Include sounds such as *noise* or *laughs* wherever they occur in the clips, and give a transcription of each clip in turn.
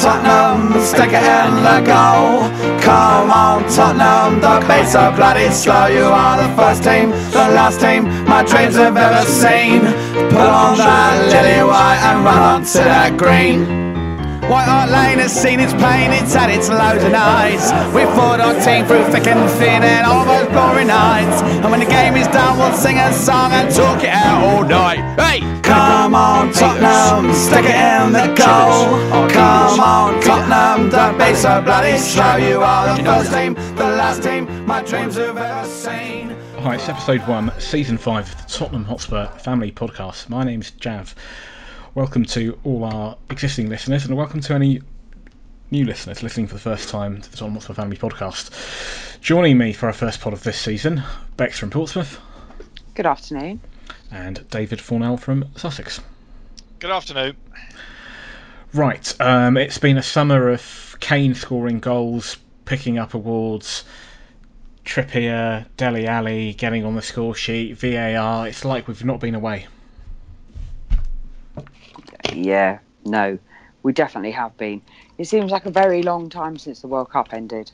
Tottenham, stick it in the goal. Come on, Tottenham, the pace are bloody slow. You are the first team, the last team my dreams have ever seen. Put on that lily white and run onto that green. White Hart Lane has seen its pain, it's had its lows and highs. We fought our team through thick and thin and all those glory nights. And when the game is done, we'll sing a song and talk it out all night. Hey! Come on, Tottenham, stick it in the goal. Come on, Tottenham, don't be so bloody slow. You are the first team, the last team my dreams have ever seen. Hi, it's episode one, season five of the Tottenham Hotspur Family Podcast. My name's Jav. Welcome to all our existing listeners, and welcome to any new listeners listening for the first time to the Tottenham Hotspur Family Podcast. Joining me for our first pod of this season, Bex from Portsmouth, Good afternoon. And David Fornell from Sussex. Good afternoon. Right, um, it's been a summer of Kane scoring goals, picking up awards, Trippier, Dele Alli getting on the score sheet, VAR. It's like we've not been away. Yeah, no, we definitely have been. It seems like a very long time since the World Cup ended,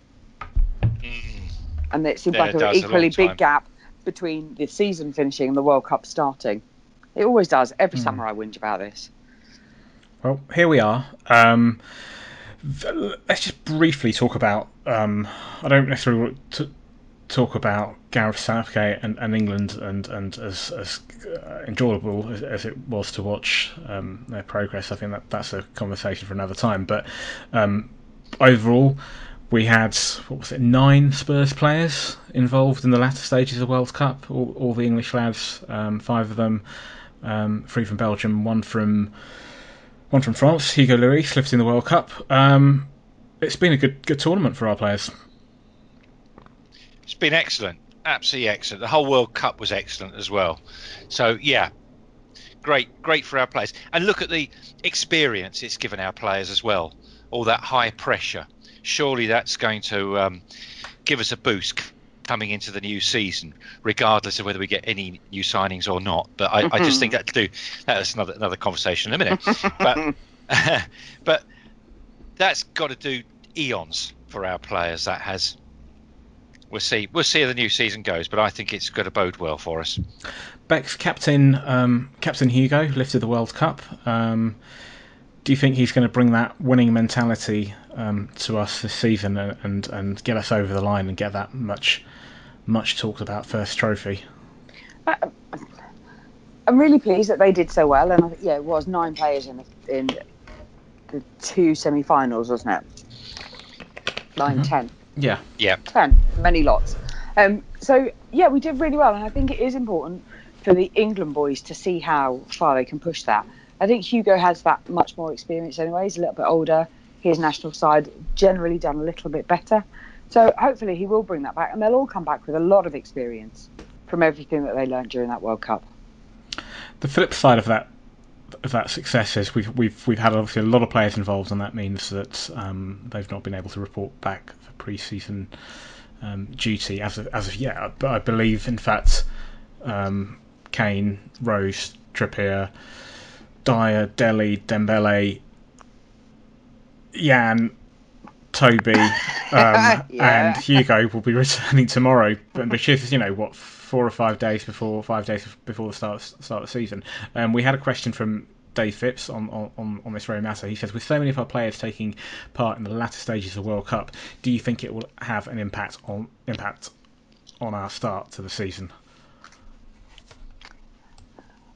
and it seems Yeah, like it an equally big gap between the season finishing and the World Cup starting. It always does. Every summer I whinge about this. Well, here we are. Um, let's just briefly talk about. Um, I don't necessarily want to talk about Gareth Southgate and, and England and and as as uh, enjoyable as, as it was to watch um, their progress. I think that that's a conversation for another time. But um, overall, we had what was it nine Spurs players involved in the latter stages of the World Cup. All, all the English lads, um, five of them, um, three from Belgium, one from one from France, Hugo Lloris, lifting the World Cup. Um, it's been a good good tournament for our players. It's been excellent, absolutely excellent. The whole World Cup was excellent as well. So yeah, great, great for our players. And look at the experience it's given our players as well. All that high pressure. Surely that's going to um, give us a boost coming into the new season, regardless of whether we get any new signings or not. But I, I just think that do that's another another conversation in a minute. But *laughs* but that's got to do eons for our players. That has. We'll see. We'll see how the new season goes, but I think it's going to bode well for us. Bex captain, um, Captain Hugo, lifted the World Cup. Um, do you think he's going to bring that winning mentality um, to us this season and, and and get us over the line and get that much much talked about first trophy? I'm really pleased that they did so well, and I yeah, it was nine players in the, in the two semi-finals, wasn't it? Nine, ten. Yeah, Yeah, 10, many lots. Um, so, yeah, we did really well, and I think it is important for the England boys to see how far they can push that. I think Hugo has that much more experience anyway. He's a little bit older. His national side generally done a little bit better. So, hopefully, he will bring that back, and they'll all come back with a lot of experience from everything that they learned during that World Cup. the flip side of that of that success is we've we've we've had obviously a lot of players involved, and that means that um, they've not been able to report back for pre-season um, duty as of as of yet. But I believe, in fact, um, Kane, Rose, Trippier, Dier, Dele, Dembele, Jan, Toby, *laughs* um, Yeah. and Hugo will be returning *laughs* tomorrow, but which is you know what four or five days before five days before the start start of the season. Um, we had a question from Dave Phipps on, on, on this very matter. He says, with so many of our players taking part in the latter stages of the World Cup, do you think it will have an impact on impact on our start to the season?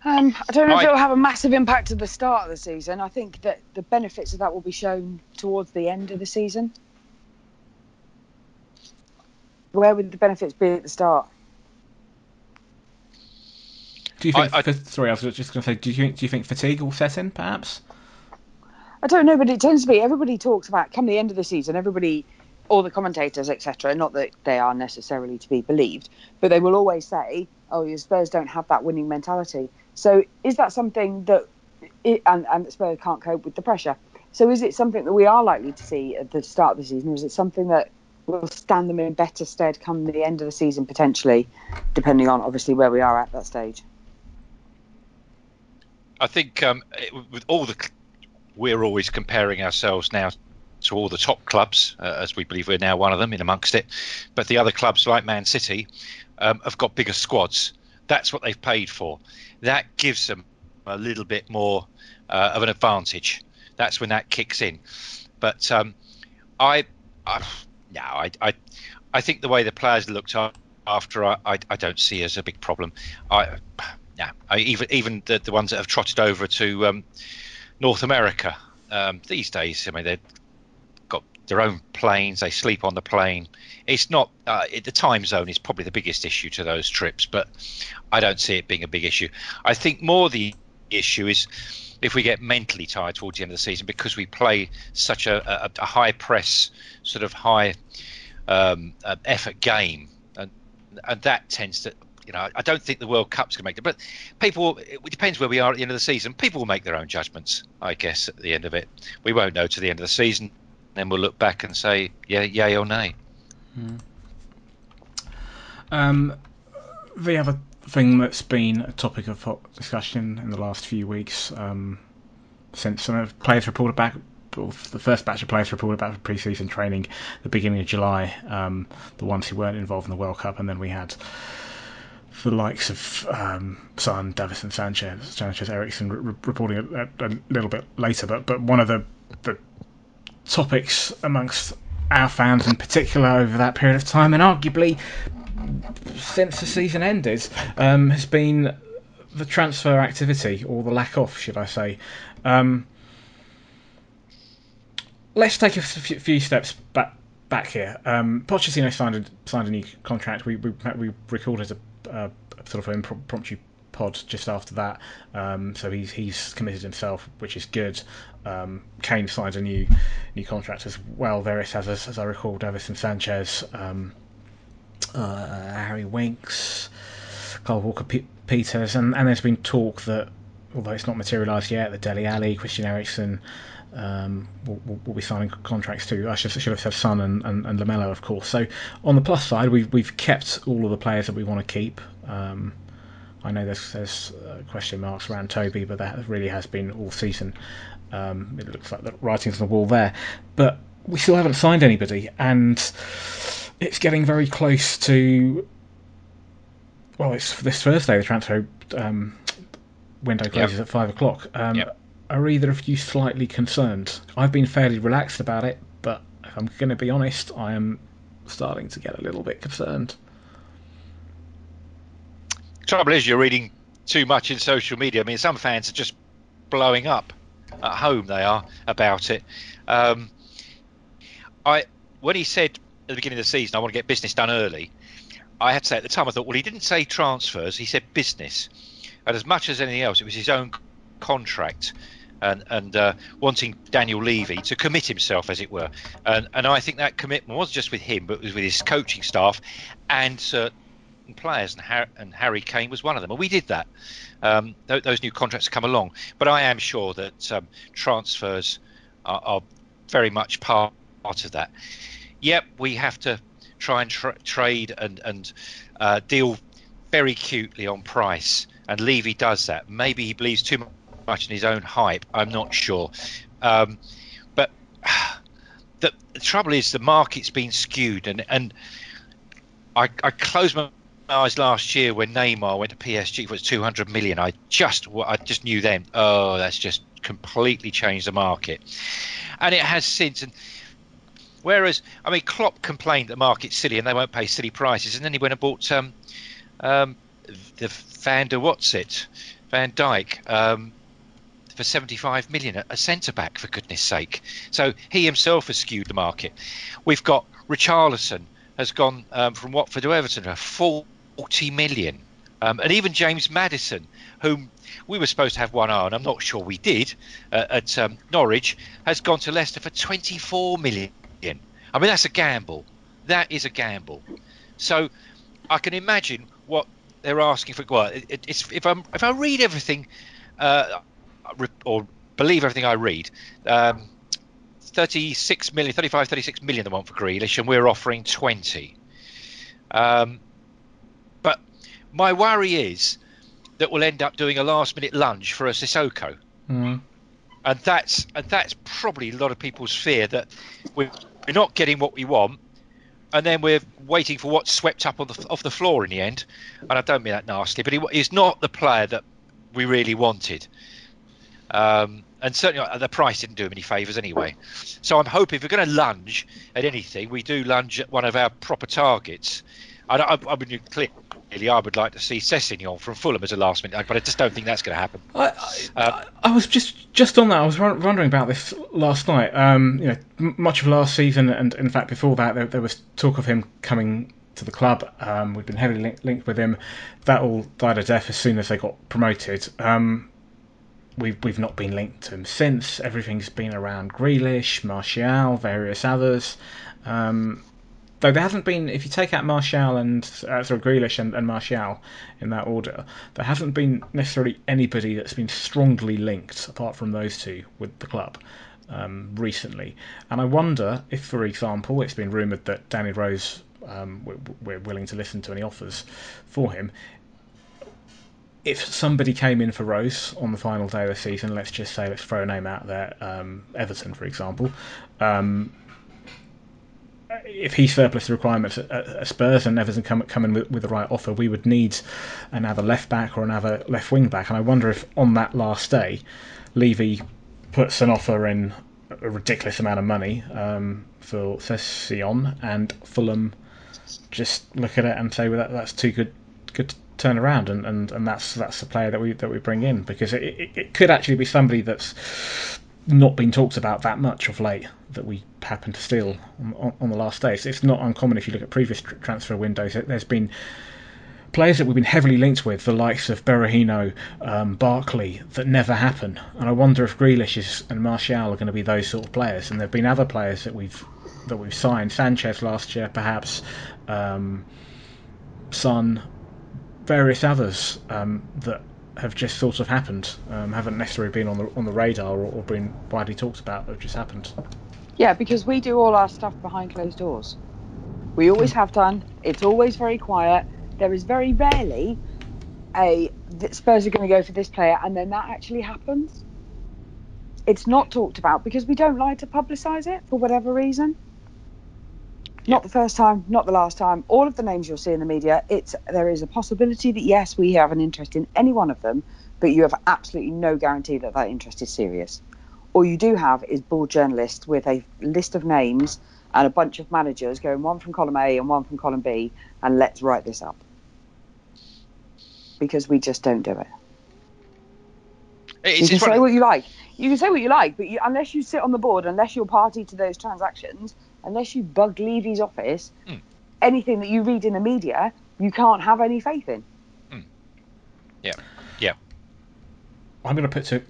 Um, I don't know if it'll have a massive impact at the start of the season. I think that the benefits of that will be shown towards the end of the season. Where would the benefits be at the start? Do you think? I- I- sorry, I was just going to say. Do you think? Do you think fatigue will set in? Perhaps. I don't know, but it tends to be everybody talks about come the end of the season, everybody, all the commentators, etc. Not that they are necessarily to be believed, but they will always say, "Oh, your Spurs don't have that winning mentality." So, is that something that, it, and and Spurs can't cope with the pressure? So, is it something that we are likely to see at the start of the season, or is it something that will stand them in better stead come the end of the season potentially, depending on obviously where we are at that stage? I think um, it, with all the we're always comparing ourselves now to all the top clubs, uh, as we believe we're now one of them in amongst it. But the other clubs, like Man City, um, have got bigger squads. That's what they've paid for. That gives them a little bit more uh, of an advantage. That's when that kicks in. But um, I, I, no, I, I, I think the way the players looked after, I, I, I don't see as a big problem. I, yeah, I, even even the, the ones that have trotted over to um, North America um, these days. I mean, they've got their own planes. They sleep on the plane. It's not uh, it, the time zone is probably the biggest issue to those trips, but I don't see it being a big issue. I think more the issue is if we get mentally tired towards the end of the season because we play such a, a, a high press, sort of high um, uh, effort game, and and that tends to. You know, I don't think the World Cup's going to make it, but people. It depends where we are at the end of the season. People will make their own judgments, I guess. At the end of it, we won't know to the end of the season. Then we'll look back and say, yeah, yay or nay. Hmm. Um, the other thing that's been a topic of hot discussion in the last few weeks, um, since some of players reported back, the first batch of players reported back for pre-season training, the beginning of July, um, the ones who weren't involved in the World Cup, and then we had the likes of um, Son, Davinson, Sanchez, Sanchez, Eriksen re- reporting a, a, little bit later. But but one of the the topics amongst our fans in particular over that period of time, and arguably since the season ended um, has been the transfer activity, or the lack of, should I say. Um, let's take a few steps back back here. Um, Pochettino signed a, signed a new contract. We we, we recorded a, a sort of impromptu pod just after that. Um, so he's he's committed himself, which is good. Um, Kane signed a new new contract as well. Various as as I recall, Davinson Sanchez. Um, uh, Harry Winks, Kyle Walker Peters, and, and there's been talk that, although it's not materialised yet, that Dele Alli, Christian Eriksen um, will, will, be signing contracts too. I should, should have said Son and, and, and of course. So on the plus side, we've we've kept all of the players that we want to keep. Um, I know there's there's uh, question marks around Toby, but that really has been all season. Um, it looks like the writing's on the wall there, but we still haven't signed anybody, and it's getting very close to. Well, it's this Thursday. The transfer um, window closes yep. at five o'clock. Um, yep. Are either of you slightly concerned? I've been fairly relaxed about it, but if I'm going to be honest, I am starting to get a little bit concerned. Trouble is, you're reading too much in social media. I mean, some fans are just blowing up at home. They are about it. Um, I when he said at the beginning of the season, I want to get business done early. I had to say at the time, I thought, well, he didn't say transfers, he said business. And as much as anything else, it was his own contract and, and uh, wanting Daniel Levy to commit himself, as it were. And, and I think that commitment was just with him, but it was with his coaching staff and players. And, Har- and Harry Kane was one of them. And we did that. Um, th- those new contracts come along. But I am sure that um, transfers are, are very much part part of that yep, we have to try and tra- trade and and uh, deal very cutely on price. And Levy does that. Maybe he believes too much in his own hype. I'm not sure. Um, but *sighs* the, the, trouble is the market's been skewed, and and I, I closed my last year when Neymar went to PSG for 200 million. I just I just knew then. Oh, that's just completely changed the market, and it has since. And Whereas, I mean, Klopp complained that the market's silly and they won't pay silly prices, and then he went and bought um, um, the Van der what's it, Van Dijk, um, for 75 million, a centre back for goodness sake. So he himself has skewed the market. We've got Richarlison has gone um, from Watford to Everton for 40 million, um, and even James Maddison, whom we were supposed to have one eye, and I'm not sure we did uh, at um, Norwich, has gone to Leicester for 24 million. I mean, that's a gamble. That is a gamble. So I can imagine what they're asking for. Well, it, it's if I'm if I read everything, uh, or believe everything I read, um, 36 million, 35, 36 million they want for Grealish, and we're offering 20. Um, my worry is that we'll end up doing a last minute lunge for a Sissoko. Mm. and that's and that's probably a lot of people's fear that we're, we're not getting what we want, and then we're waiting for what's swept up on the off the floor in the end. And I don't mean that nasty, but he, he's not the player that we really wanted. Um, and certainly uh, the price didn't do him any favours anyway. So I'm hoping if we're going to lunge at anything, we do lunge at one of our proper targets. I, I, I mean, clearly, I would like to see Sessegnon from Fulham as a last minute, but I just don't think that's going to happen. I, I, uh, I, was just just on that. I was wondering about this last night. Um, you know, much of last season, and in fact before that, there, there was talk of him coming to the club. Um, we've been heavily link- linked with him. That all died a death as soon as they got promoted. Um, we've we've not been linked to him since. Everything's been around Grealish, Martial, various others. Um, though there hasn't been, if you take out Martial and uh, sorry, Grealish and, and Martial in that order, there hasn't been necessarily anybody that's been strongly linked apart from those two with the club. Um, recently, and I wonder if, for example, it's been rumoured that Danny Rose um, we're, willing to listen to any offers for him if somebody came in for Rose on the final day of the season, let's just say, let's throw a name out there, um, Everton, for example, um, if he surplus the requirements at, at Spurs and Everton come, in with, with, the right offer, we would need another left back or another left wing back. And I wonder if on that last day, Levy puts an offer in a ridiculous amount of money um, for Sessegnon and Fulham just look at it and say, well, that, that's too good good to turn around, and, and, and that's that's the player that we that we bring in because it, it, it could actually be somebody that's not been talked about that much of late that we happen to steal on, on the last day. So it's not uncommon if you look at previous tr- transfer windows. There's been players that we've been heavily linked with, the likes of Berahino, um, Barkley, that never happen. And I wonder if Grealish is, and Martial are going to be those sort of players. And there've been other players that we've that we've signed, Sanchez last year, perhaps, um, Son, various others um, that have just sort of happened, um, haven't necessarily been on the on the radar or, or been widely talked about, but have just happened. Yeah, because we do all our stuff behind closed doors. We always have done. It's always very quiet. There is very rarely a Spurs are going to go for this player, and then that actually happens. It's not talked about because we don't like to publicise it for whatever reason. Not the first time, not the last time. All of the names you'll see in the media, it's there is a possibility that yes, we have an interest in any one of them, but you have absolutely no guarantee that that interest is serious. All you do have is board journalists with a list of names and a bunch of managers going one from column A and one from column B, and let's write this up because we just don't do it. It's, you can say what you like. You can say what you like, but you, unless you sit on the board, unless you're party to those transactions, unless you bug Levy's office, mm. anything that you read in the media, you can't have any faith in. Mm. Yeah, yeah. I'm going to put to,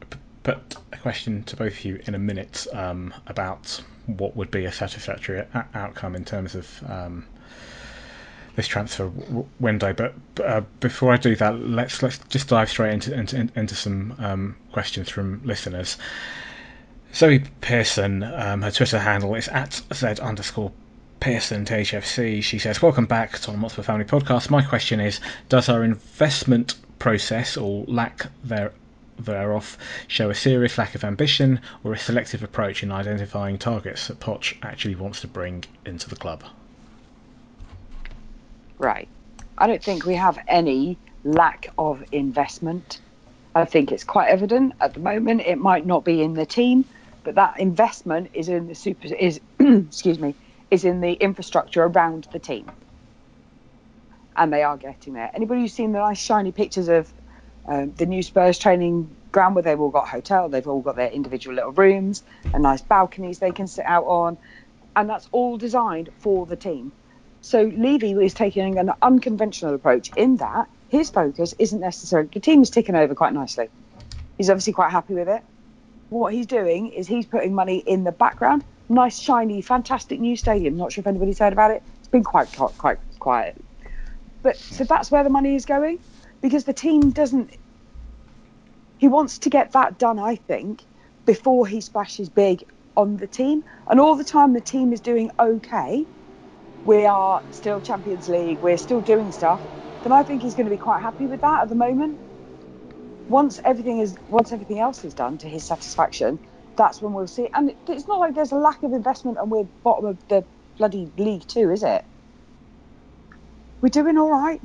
put a question to both of you in a minute um, about what would be a satisfactory a- outcome in terms of um, this transfer w- window. But uh, before I do that, let's let's just dive straight into into, into some um, questions from listeners. Zoe Pearson, um, her Twitter handle is at Z underscore Pearson THFC. She says, Welcome back to the Multiple Family Podcast. My question is Does our investment process or lack there, thereof show a serious lack of ambition or a selective approach in identifying targets that Poch actually wants to bring into the club? Right. I don't think we have any lack of investment. I think it's quite evident at the moment. It might not be in the team, but that investment is in the super is *clears throat* excuse me is in the infrastructure around the team, and they are getting there. Anybody who's seen the nice shiny pictures of um, the new Spurs training ground where they've all got hotel, they've all got their individual little rooms and nice balconies they can sit out on, and that's all designed for the team. So Levy is taking an unconventional approach in that his focus isn't necessarily the team is ticking over quite nicely. He's obviously quite happy with it what he's doing is he's putting money in the background. Nice, shiny, fantastic new stadium. Not sure if anybody's heard about it. It's been quite quite quiet. But so that's where the money is going because the team doesn't. He wants to get that done, I think, before he splashes big on the team. And all the time the team is doing okay, we are still Champions League, we're still doing stuff, then I think he's going to be quite happy with that at the moment. Once everything is once everything else is done to his satisfaction, that's when we'll see. And it's not like there's a lack of investment and we're bottom of the bloody league too, is it? We're doing all right.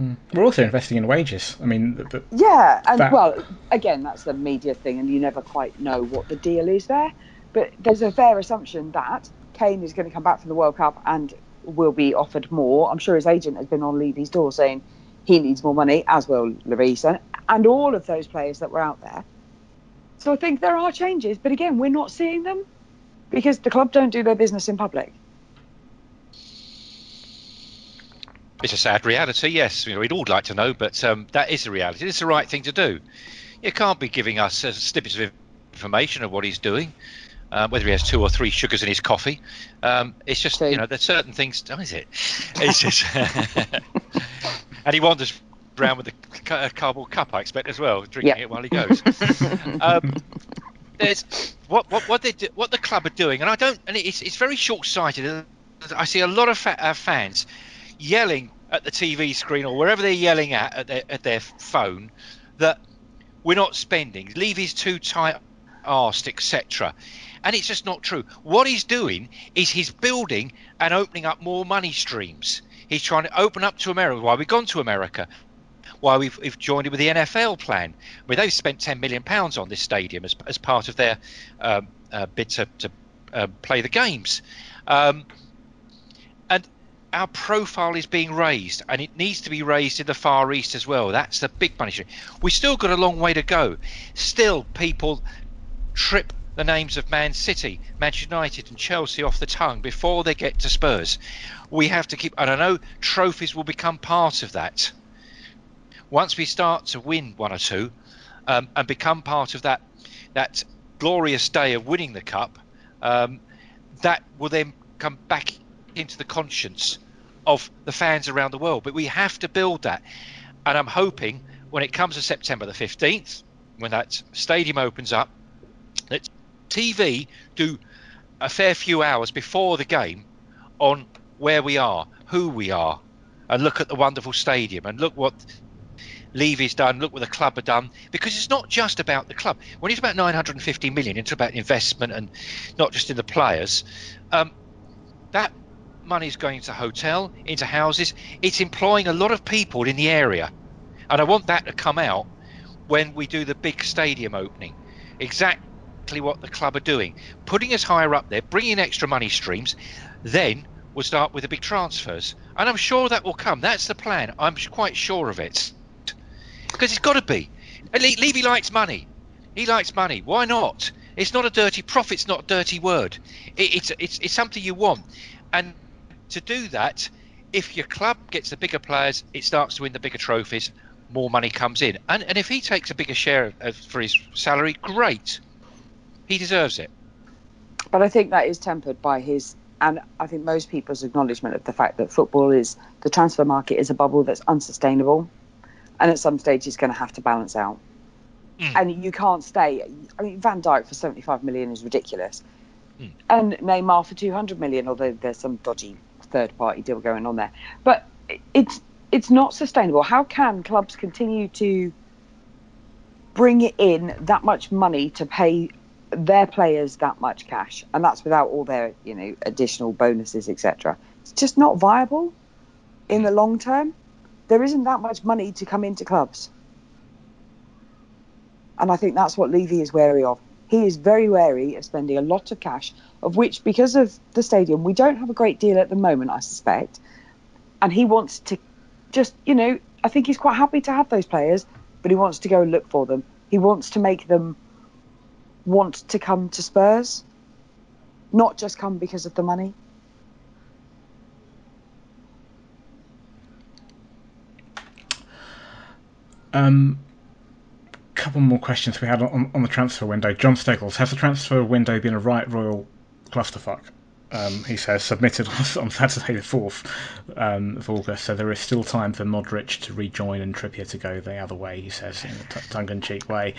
Mm. We're also investing in wages. I mean, the, the, yeah, and that- well, again, that's the media thing, and you never quite know what the deal is there. But there's a fair assumption that Kane is going to come back from the World Cup and will be offered more. I'm sure his agent has been on Levy's door saying he needs more money, as will Lloris, and, all of those players that were out there. So I think there are changes, but again, we're not seeing them because the club don't do their business in public. It's a sad reality, yes. You know, we'd all like to know, but um, that is the reality. It's the right thing to do. You can't be giving us uh, snippets of information of what he's doing, uh, whether he has two or three sugars in his coffee. Um, it's just, you know, there's certain things. Oh, is it? *laughs* It's just, *laughs* and he wanders around with a a cardboard cup, I expect, as well, drinking Yeah. it while he goes. *laughs* um, there's what what what they do, what the club are doing, and I don't, and it's it's very short-sighted. I see a lot of fa- uh, fans yelling at the TV screen or wherever they're yelling at at their, at their phone that we're not spending, Levy's too tight arsed, etc. And it's just not true. What he's doing is he's building and opening up more money streams. He's trying to open up to America. Why we've gone to America? Why we've, we've joined it with the NFL plan? I mean, they've spent 10 million pounds on this stadium as, as part of their um, uh, bid to, to uh, play the games. Um, and our profile is being raised, and it needs to be raised in the Far East as well. That's the big money. We've still got a long way to go. Still, people trip the names of Man City, Manchester United, and Chelsea off the tongue before they get to Spurs. We have to keep, and I know trophies will become part of that. Once we start to win one or two, um, and become part of that that glorious day of winning the cup, um, that will then come back into the conscience of the fans around the world. But we have to build that, and I'm hoping when it comes to September the 15th, when that stadium opens up, that TV do a fair few hours before the game on where we are, who we are, and look at the wonderful stadium and look what Levy's done, look what the club have done, because it's not just about the club. When it's about 950 million, it's about investment and not just in the players. Um, that money is going into hotel, into houses. It's employing a lot of people in the area, and I want that to come out when we do the big stadium opening. Exactly what the club are doing, putting us higher up there, bringing extra money streams. Then we'll start with the big transfers, and I'm sure that will come. That's the plan. I'm quite sure of it because it's got to be. Le- Levy likes money. He likes money. Why not? It's not a dirty profit's not a dirty word. It, it's it's it's something you want, and to do that, if your club gets the bigger players, it starts to win the bigger trophies. More money comes in, and and if he takes a bigger share of, of, for his salary, great. He deserves it. But I think that is tempered by his, and I think most people's acknowledgement of the fact that football is the transfer market is a bubble that's unsustainable, and at some stage it's going to have to balance out. Mm. And you can't stay. I mean, Van Dijk for seventy-five million is ridiculous, Mm. and Neymar for two hundred million, although there's some dodgy third-party deal going on there. But it's it's not sustainable. How can clubs continue to bring in that much money to pay their players that much cash, and that's without all their you know additional bonuses, etc. It's just not viable in the long term. There isn't that much money to come into clubs, and I think that's what Levy is wary of. He is very wary of spending a lot of cash, of which, because of the stadium, we don't have a great deal at the moment, I suspect. And he wants to just, you know, I think he's quite happy to have those players, but he wants to go and look for them. He wants to make them want to come to Spurs, not just come because of the money. Um, couple more questions we had on, on the transfer window. John Steggles, has the transfer window been a right royal clusterfuck? Um, he says submitted *laughs* on Saturday the fourth um, of August, so there is still time for Modric to rejoin and Trippier to go the other way. He says in a t- tongue-in-cheek way.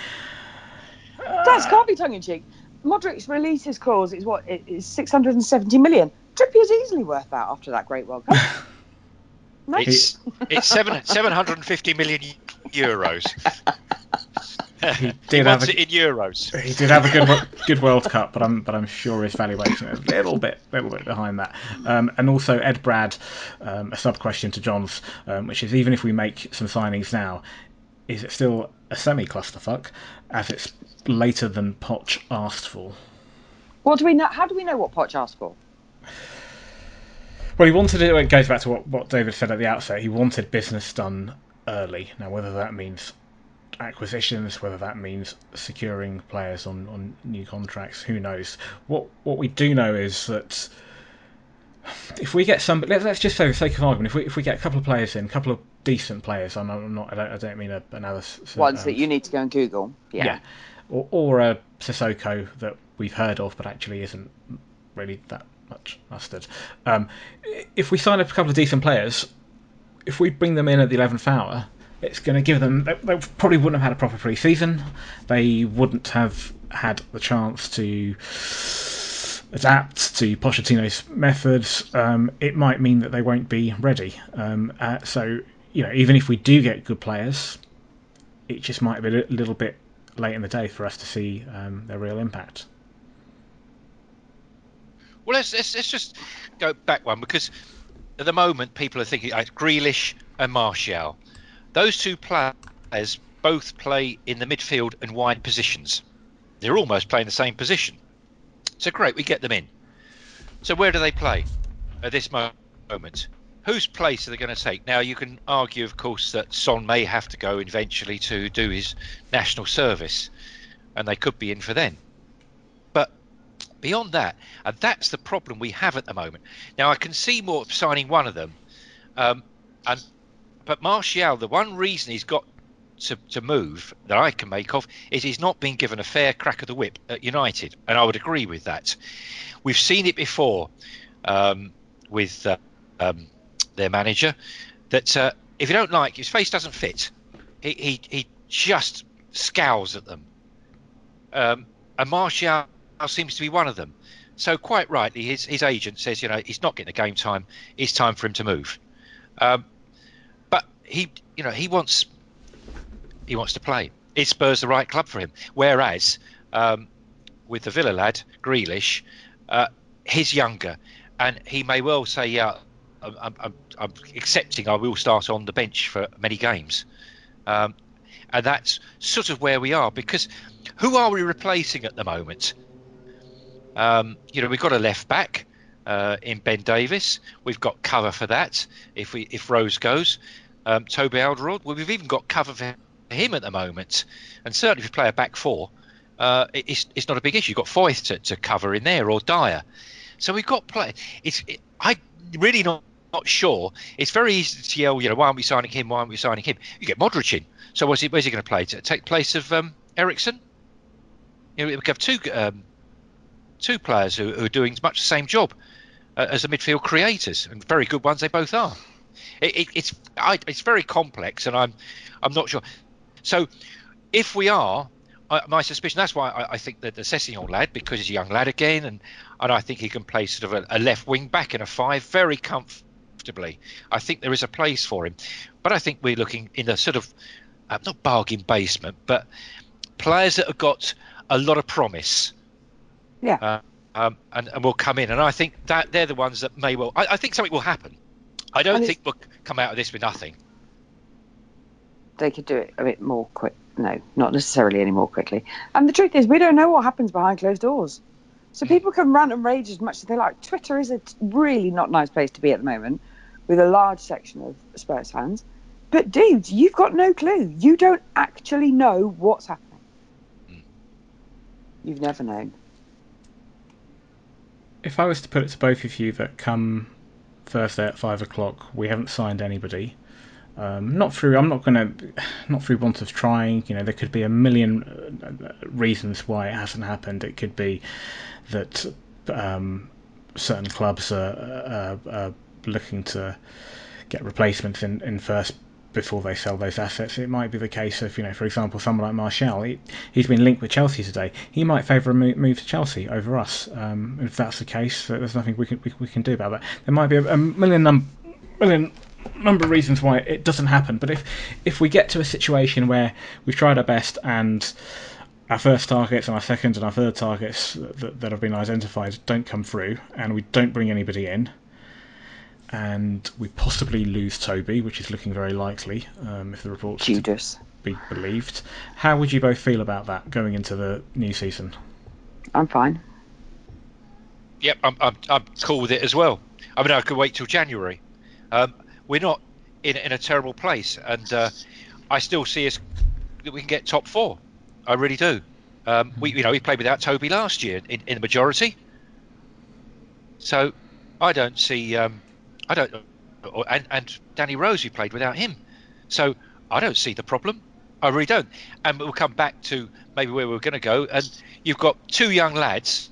That can't be tongue in cheek. Modric's releases clause is what it is 670 million. Trippier's easily worth that after that great World Cup. *laughs* Mate, It's it's seven seven hundred and fifty million euros. He *laughs* he did have wants a, it in euros. he did have a good good World Cup, but I'm but I'm sure his valuation is a little bit little bit behind that. Um, and also Ed Brad, um, a sub question to John's, um, which is even if we make some signings now, is it still a semi clusterfuck as it's later than Poch asked for? What do we know? How do we know what Potch asked for? Well, he wanted it. It goes back to what, what David said at the outset. He wanted business done early. Now, whether that means acquisitions, whether that means securing players on, on new contracts, who knows? What what we do know is that if we get some, let's, let's just say, for the sake of argument, if we if we get a couple of players in, a couple of decent players, I'm not, I'm not I don't I don't mean a, another Ones um, that you need to go and Google. Yeah. yeah. Or, or a Sissoko that we've heard of but actually isn't really that much mustard. Um, if we sign up a couple of decent players, if we bring them in at the 11th hour, it's going to give them. They, they probably wouldn't have had a proper pre season. They wouldn't have had the chance to adapt to Pochettino's methods. Um, it might mean that they won't be ready. Um, uh, so, you know, even if we do get good players, it just might be a little bit late in the day for us to see um, their real impact. Well, let's, let's let's just go back one because at the moment people are thinking like Grealish and Martial. Those two players both play in the midfield and wide positions. They're almost playing the same position. So great, we get them in. So where do they play at this moment? Whose place are they going to take? Now you can argue, of course, that Son may have to go eventually to do his national service, and they could be in for then. But beyond that, and that's the problem we have at the moment. Now I can see more signing one of them, um, and but Martial, the one reason he's got to, to move that I can make of is he's not been given a fair crack of the whip at United, and I would agree with that. We've seen it before um, with uh, um, their manager that uh, if you don't like his face doesn't fit, he he, he just scowls at them. Um, and Martial seems to be one of them. So quite rightly, his his agent says, you know, he's not getting the game time. It's time for him to move. Um, but he, you know, he wants he wants to play. Is Spurs the right club for him? Whereas um, with the Villa lad, Grealish, uh, he's younger, and he may well say, yeah, I'm, I'm, I'm- accepting I will start on the bench for many games. Um, and that's sort of where we are because who are we replacing at the moment? Um, you know, we've got a left back uh, in Ben Davies. We've got cover for that if we if Rose goes. Um, Toby Alderweireld. Well, we've even got cover for him at the moment. And certainly, if you play a back four, uh, it's, it's not a big issue. You've got Foyth to, to cover in there or Dier. So we've got play. It's it, I really not not sure. It's very easy to yell. You know, why aren't we signing him? Why aren't we signing him? You get Modric in. So what's he, where's he going to play? To take place of um, Eriksen? You know, we have two um, two players who, who are doing much the same job uh, as the midfield creators, and very good ones they both are. It, it, it's I, it's very complex, and I'm I'm not sure. So if we are, I, my suspicion that's why I, I think that the Sessegnon lad, because he's a young lad again, and and I think he can play sort of a, a left wing back in a five very comfortably. I think there is a place for him, but I think we're looking in a sort of uh, not bargain basement, but players that have got a lot of promise Yeah. uh, um, and, and will come in. And I think that they're the ones that may well. I, I think something will happen. I don't And think we'll come out of this with nothing. they could do it a bit more quick. No, not necessarily any more quickly. And the truth is, we don't know what happens behind closed doors. So people can rant and rage as much as they like. Twitter is a really not nice place to be at the moment, with a large section of Spurs fans. But dudes, you've got no clue. You don't actually know what's happening. You've never known. If I was to put it to both of you that come Thursday at five o'clock, we haven't signed anybody. Um, not through. I'm not going to. Not through want of trying. You know, there could be a million uh, reasons why it hasn't happened. It could be that um, certain clubs are, are, are looking to get replacements in, in first before they sell those assets. It might be the case of, you know, for example, someone like Martial. He, he's been linked with Chelsea today. He might favour a mo- move to Chelsea over us. Um, if that's the case, there's nothing we can we, we can do about that. There might be a, a million num- million number of reasons why it doesn't happen. But if if we get to a situation where we've tried our best and our first targets and our second and our third targets that, that have been identified don't come through, and we don't bring anybody in, and we possibly lose Toby, which is looking very likely um, if the reports are Judas. be believed. How would you both feel about that going into the new season? I'm fine. Yep, I'm, I'm, I'm cool with it as well. I mean, I could wait till January. Um, we're not in, in a terrible place, and uh, I still see us that we can get top four. I really do. Um, we, you know, we played without Toby last year in, in the majority, so I don't see. Um, I don't, or- and, and Danny Rose, we played without him, so I don't see the problem. I really don't. And we'll come back to maybe where we're going to go. And you've got two young lads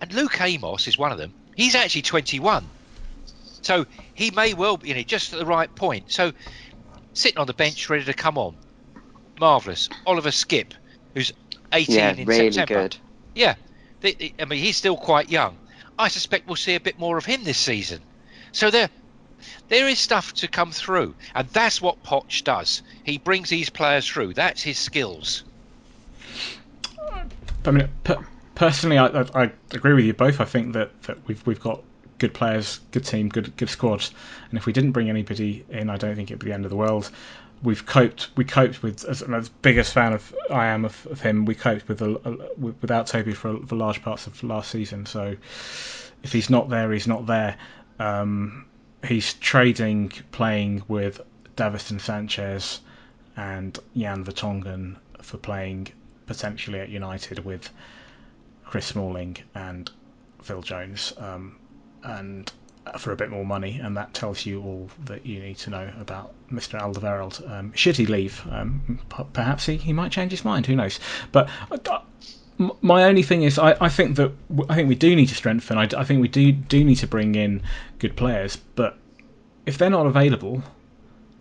and Luke Amos is one of them. He's actually 21, so he may well be in it just at the right point. So sitting on the bench, ready to come on, marvelous. Oliver Skipp, who's 18 Yeah, in really September. good. Yeah, I mean he's still quite young. I suspect we'll see a bit more of him this season. So there, there is stuff to come through, and that's what Poch does. He brings these players through. That's his skills. I mean, per- personally, I, I, I agree with you both. I think that, that we've we've got good players, good team, good good squad, and if we didn't bring anybody in, I don't think it'd be the end of the world. We've coped. We coped with as, as biggest fan of I am of, of him. We coped with, a, a, without Toby for, for large parts of last season. So if he's not there, he's not there. Um, he's trading playing with Davinson Sanchez and Jan Vertonghen for playing potentially at United with Chris Smalling and Phil Jones, um, and for a bit more money, and that tells you all that you need to know about Mr. Alderweireld. Um, should he leave, um, perhaps he, he might change his mind. Who knows? But uh, my only thing is, I, I think that I think we do need to strengthen. I think we do do need to bring in good players, but if they're not available,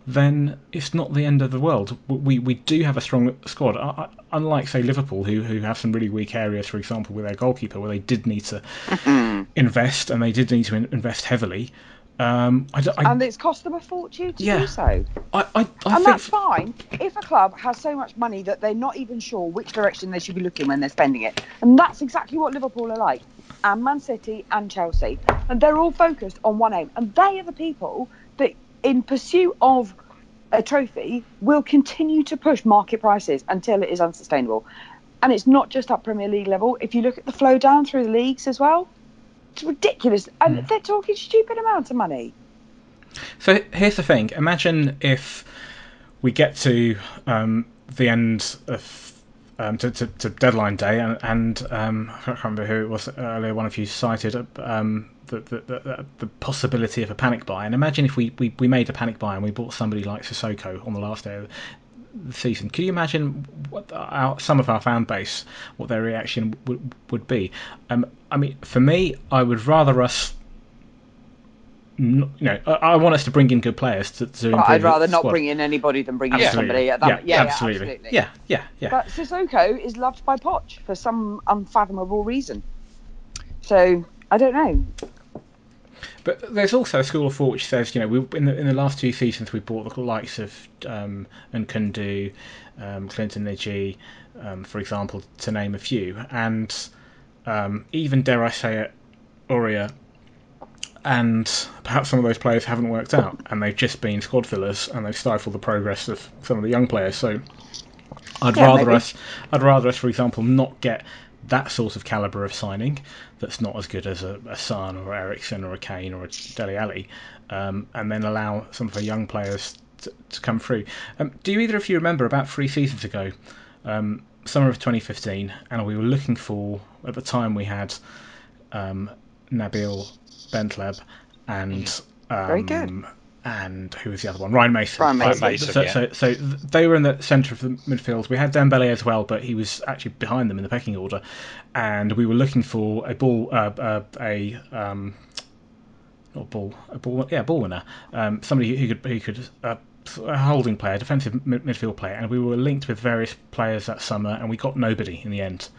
then it's not the end of the world. We we do have a strong squad, I- I- unlike say Liverpool, who who have some really weak areas. For example, with their goalkeeper, where they did need to mm-hmm. invest and they did need to in- invest heavily. Um, I, I- And it's cost them a fortune to Yeah. do so. I, I, I and that's fine if a club has so much money that they're not even sure which direction they should be looking when they're spending it. And that's exactly what Liverpool are like, and Man City and Chelsea. And they're all focused on one aim. And they are the people that, in pursuit of a trophy, will continue to push market prices until it is unsustainable. And it's not just at Premier League level. If you look at the flow down through the leagues as well, it's ridiculous. And they're talking stupid amounts of money. So here's the thing. Imagine if we get to um, the end of um, to, to, to deadline day, and, and um, I can't remember who it was earlier. One of you cited um, the, the, the, the possibility of a panic buy. And imagine if we, we, we made a panic buy and we bought somebody like Sissoko on the last day season. Could you imagine what our, some of our fan base, what their reaction would would be? Um, I mean, for me, I would rather us n- you know, I, I want us to bring in good players to, to I'd rather the not squad. bring in anybody than bring in Absolutely. somebody at that. yeah, Yeah, absolutely. absolutely. Yeah, yeah, yeah. But Sissoko is loved by Poch for some unfathomable reason. So I don't know. But there's also a school of thought which says, you know, we in the in the last two seasons we bought the likes of um, Nkoudou, um, Clinton N'Jie, um, for example, to name a few, and um, even dare I say it, Aurier, and perhaps some of those players haven't worked out, and they've just been squad fillers, and they've stifled the progress of some of the young players. So I'd Yeah, rather maybe. us, I'd rather us, for example, not get that sort of caliber of signing that's not as good as a, a Son or Eriksen or a Kane or a Dele Alli, um, and then allow some of our young players to, to come through. Um, do you either of you remember about three seasons ago, um, summer of 2015, and we were looking for at the time we had um, Nabil Bentaleb and um, Very good. And who was the other one? Ryan Mason. Ryan Mason. So- Mason, so, yeah. so, so they were in the centre of the midfield. We had Dembele as well, but he was actually behind them in the pecking order. And we were looking for a ball, uh, uh, a um, not ball, a ball, yeah, ball winner. Um, somebody who could, who could, uh, a holding player, defensive mid- midfield player. And we were linked with various players that summer, and we got nobody in the end.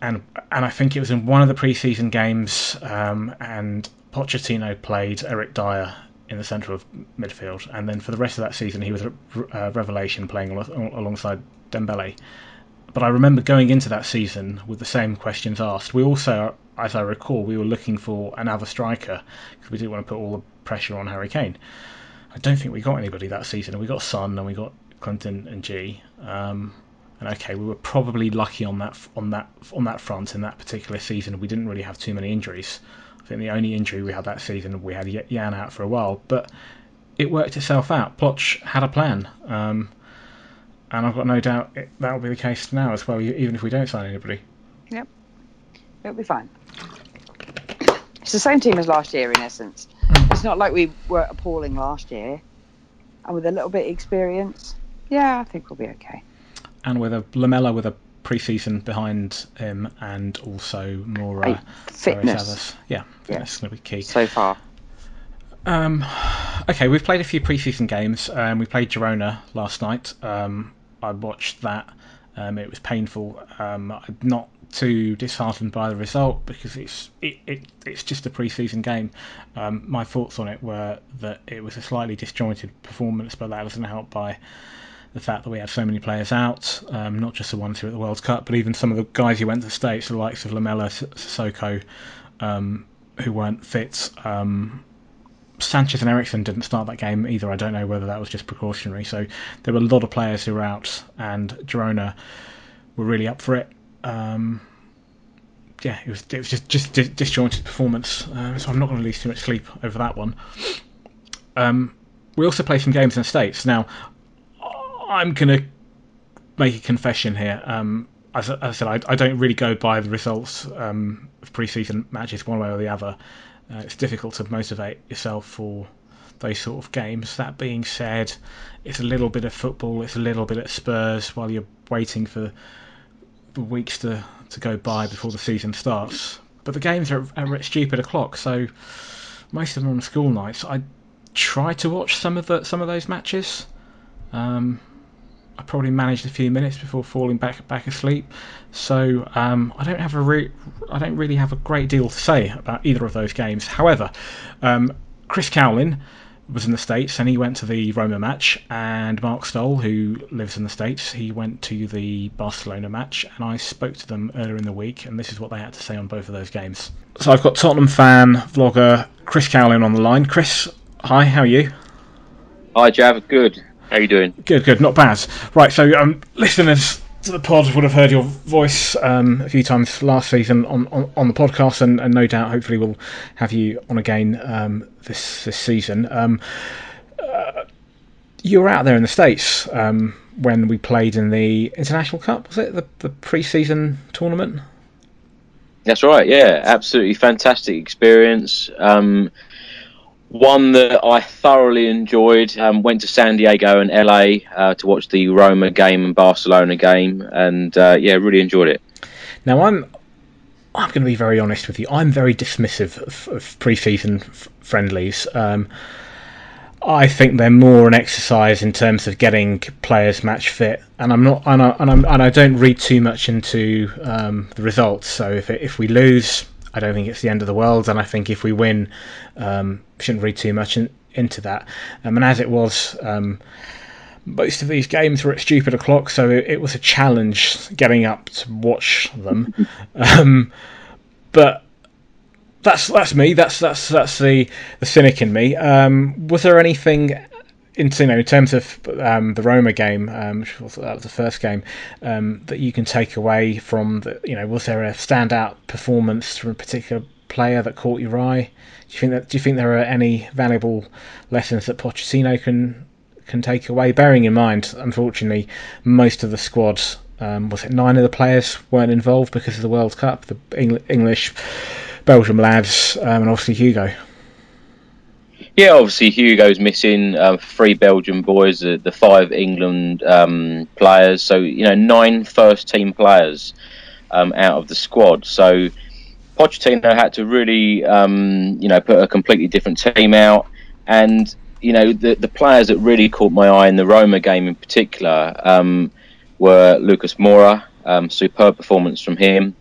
And and I think it was in one of the preseason games, um, and Pochettino played Eric Dier in the centre of midfield, and then for the rest of that season he was a uh, revelation playing al- alongside Dembele. But I remember going into that season with the same questions asked. We also, as I recall, we were looking for another striker because we didn't want to put all the pressure on Harry Kane. I don't think we got anybody that season. We got Son and we got Clinton N'Jie. Um, and okay, we were probably lucky on that on that on that front in that particular season. We didn't really have too many injuries. Think the only injury we had that season we had Jan out for a while, but it worked itself out. Poch had a plan, um, and I've got no doubt it, that will be the case now as well, even if we don't sign anybody. Yep, it'll be fine. *coughs* It's the same team as last year in essence. Mm. It's not like we were appalling last year, and with a little bit of experience, yeah, I think we'll be okay and with a Lamela with a pre-season behind him, and also more uh, fitness. Yeah, fitness is going to be key so far. Um, okay, we've played a few pre-season games. Um, we played Girona last night. Um, I watched that. Um, it was painful. Um, I'm not too disheartened by the result because it's it, it it's just a pre-season game. Um, my thoughts on it were that it was a slightly disjointed performance, but that wasn't helped by the fact that we had so many players out, um, not just the ones who were at the World Cup, but even some of the guys who went to the States, the likes of Lamela, Sissoko, um, who weren't fit. Um, Sanchez and Eriksen didn't start that game either. I don't know whether that was just precautionary. So there were a lot of players who were out, and Girona were really up for it. Um, yeah, it was it was just just disjointed performance. Uh, so I'm not going to lose too much sleep over that one. Um, we also play some games in the States. Now, I'm gonna make a confession here. Um, as, as, I said, I, I, don't really go by the results um, of pre-season matches one way or the other. Uh, it's difficult to motivate yourself for those sort of games. That being said, it's a little bit of football. It's a little bit at Spurs while you're waiting for the weeks to, to go by before the season starts. But the games are, at stupid o'clock, so most of them are on school nights. I try to watch some of the some of those matches. Um, I probably managed a few minutes before falling back back asleep. So um, I don't have a re- I don't really have a great deal to say about either of those games. However, um, Chris Cowlin was in the States and he went to the Roma match, and Mark Stoll, who lives in the States, he went to the Barcelona match, and I spoke to them earlier in the week, and this is what they had to say on both of those games. So I've got Tottenham fan vlogger Chris Cowlin on the line. Chris, hi, how are you? Hi, Jav. Good. How you doing? Good, good, not bad. Right, so um, listeners to the pod would have heard your voice um, a few times last season on, on, on the podcast, and, and, no doubt, hopefully, we'll have you on again um, this this season. Um, uh, you were out there in the states um, when we played in the International Cup. Was it the, the pre-season tournament? That's right. Yeah, absolutely fantastic experience. Um, one that I thoroughly enjoyed. Um, went to San Diego and LA uh, to watch the Roma game and Barcelona game, and uh, yeah, really enjoyed it. Now I'm I'm going to be very honest with you. I'm very dismissive of, of pre-season f- friendlies. Um, I think they're more an exercise in terms of getting players match fit, and I'm not, and I, and, I'm, and I don't read too much into um, the results. So if it, if we lose, I don't think it's the end of the world, and I think if we win, um, shouldn't read too much in, into that. Um, and as it was, um, most of these games were at stupid o'clock, so it, it was a challenge getting up to watch them. *laughs* Um, but that's that's me. That's that's that's the the cynic in me. Um, was there anything in, you know, in terms of um, the Roma game, um, which was, that was the first game, um, that you can take away from the, you know, was there a standout performance from a particular player that caught your eye? Do you think that? Do you think there are any valuable lessons that Pochettino can can take away? Bearing in mind, unfortunately, most of the squad, um, was it nine of the players weren't involved because of the World Cup, the English, Belgium lads, um, and obviously Hugo. Yeah, obviously Hugo's missing. Um, three Belgian boys, uh, the five England um, players. So you know, nine first team players um, out of the squad. So Pochettino had to really, um, you know, put a completely different team out. And you know, the the players that really caught my eye in the Roma game in particular um, were Lucas Moura. Um, superb performance from him.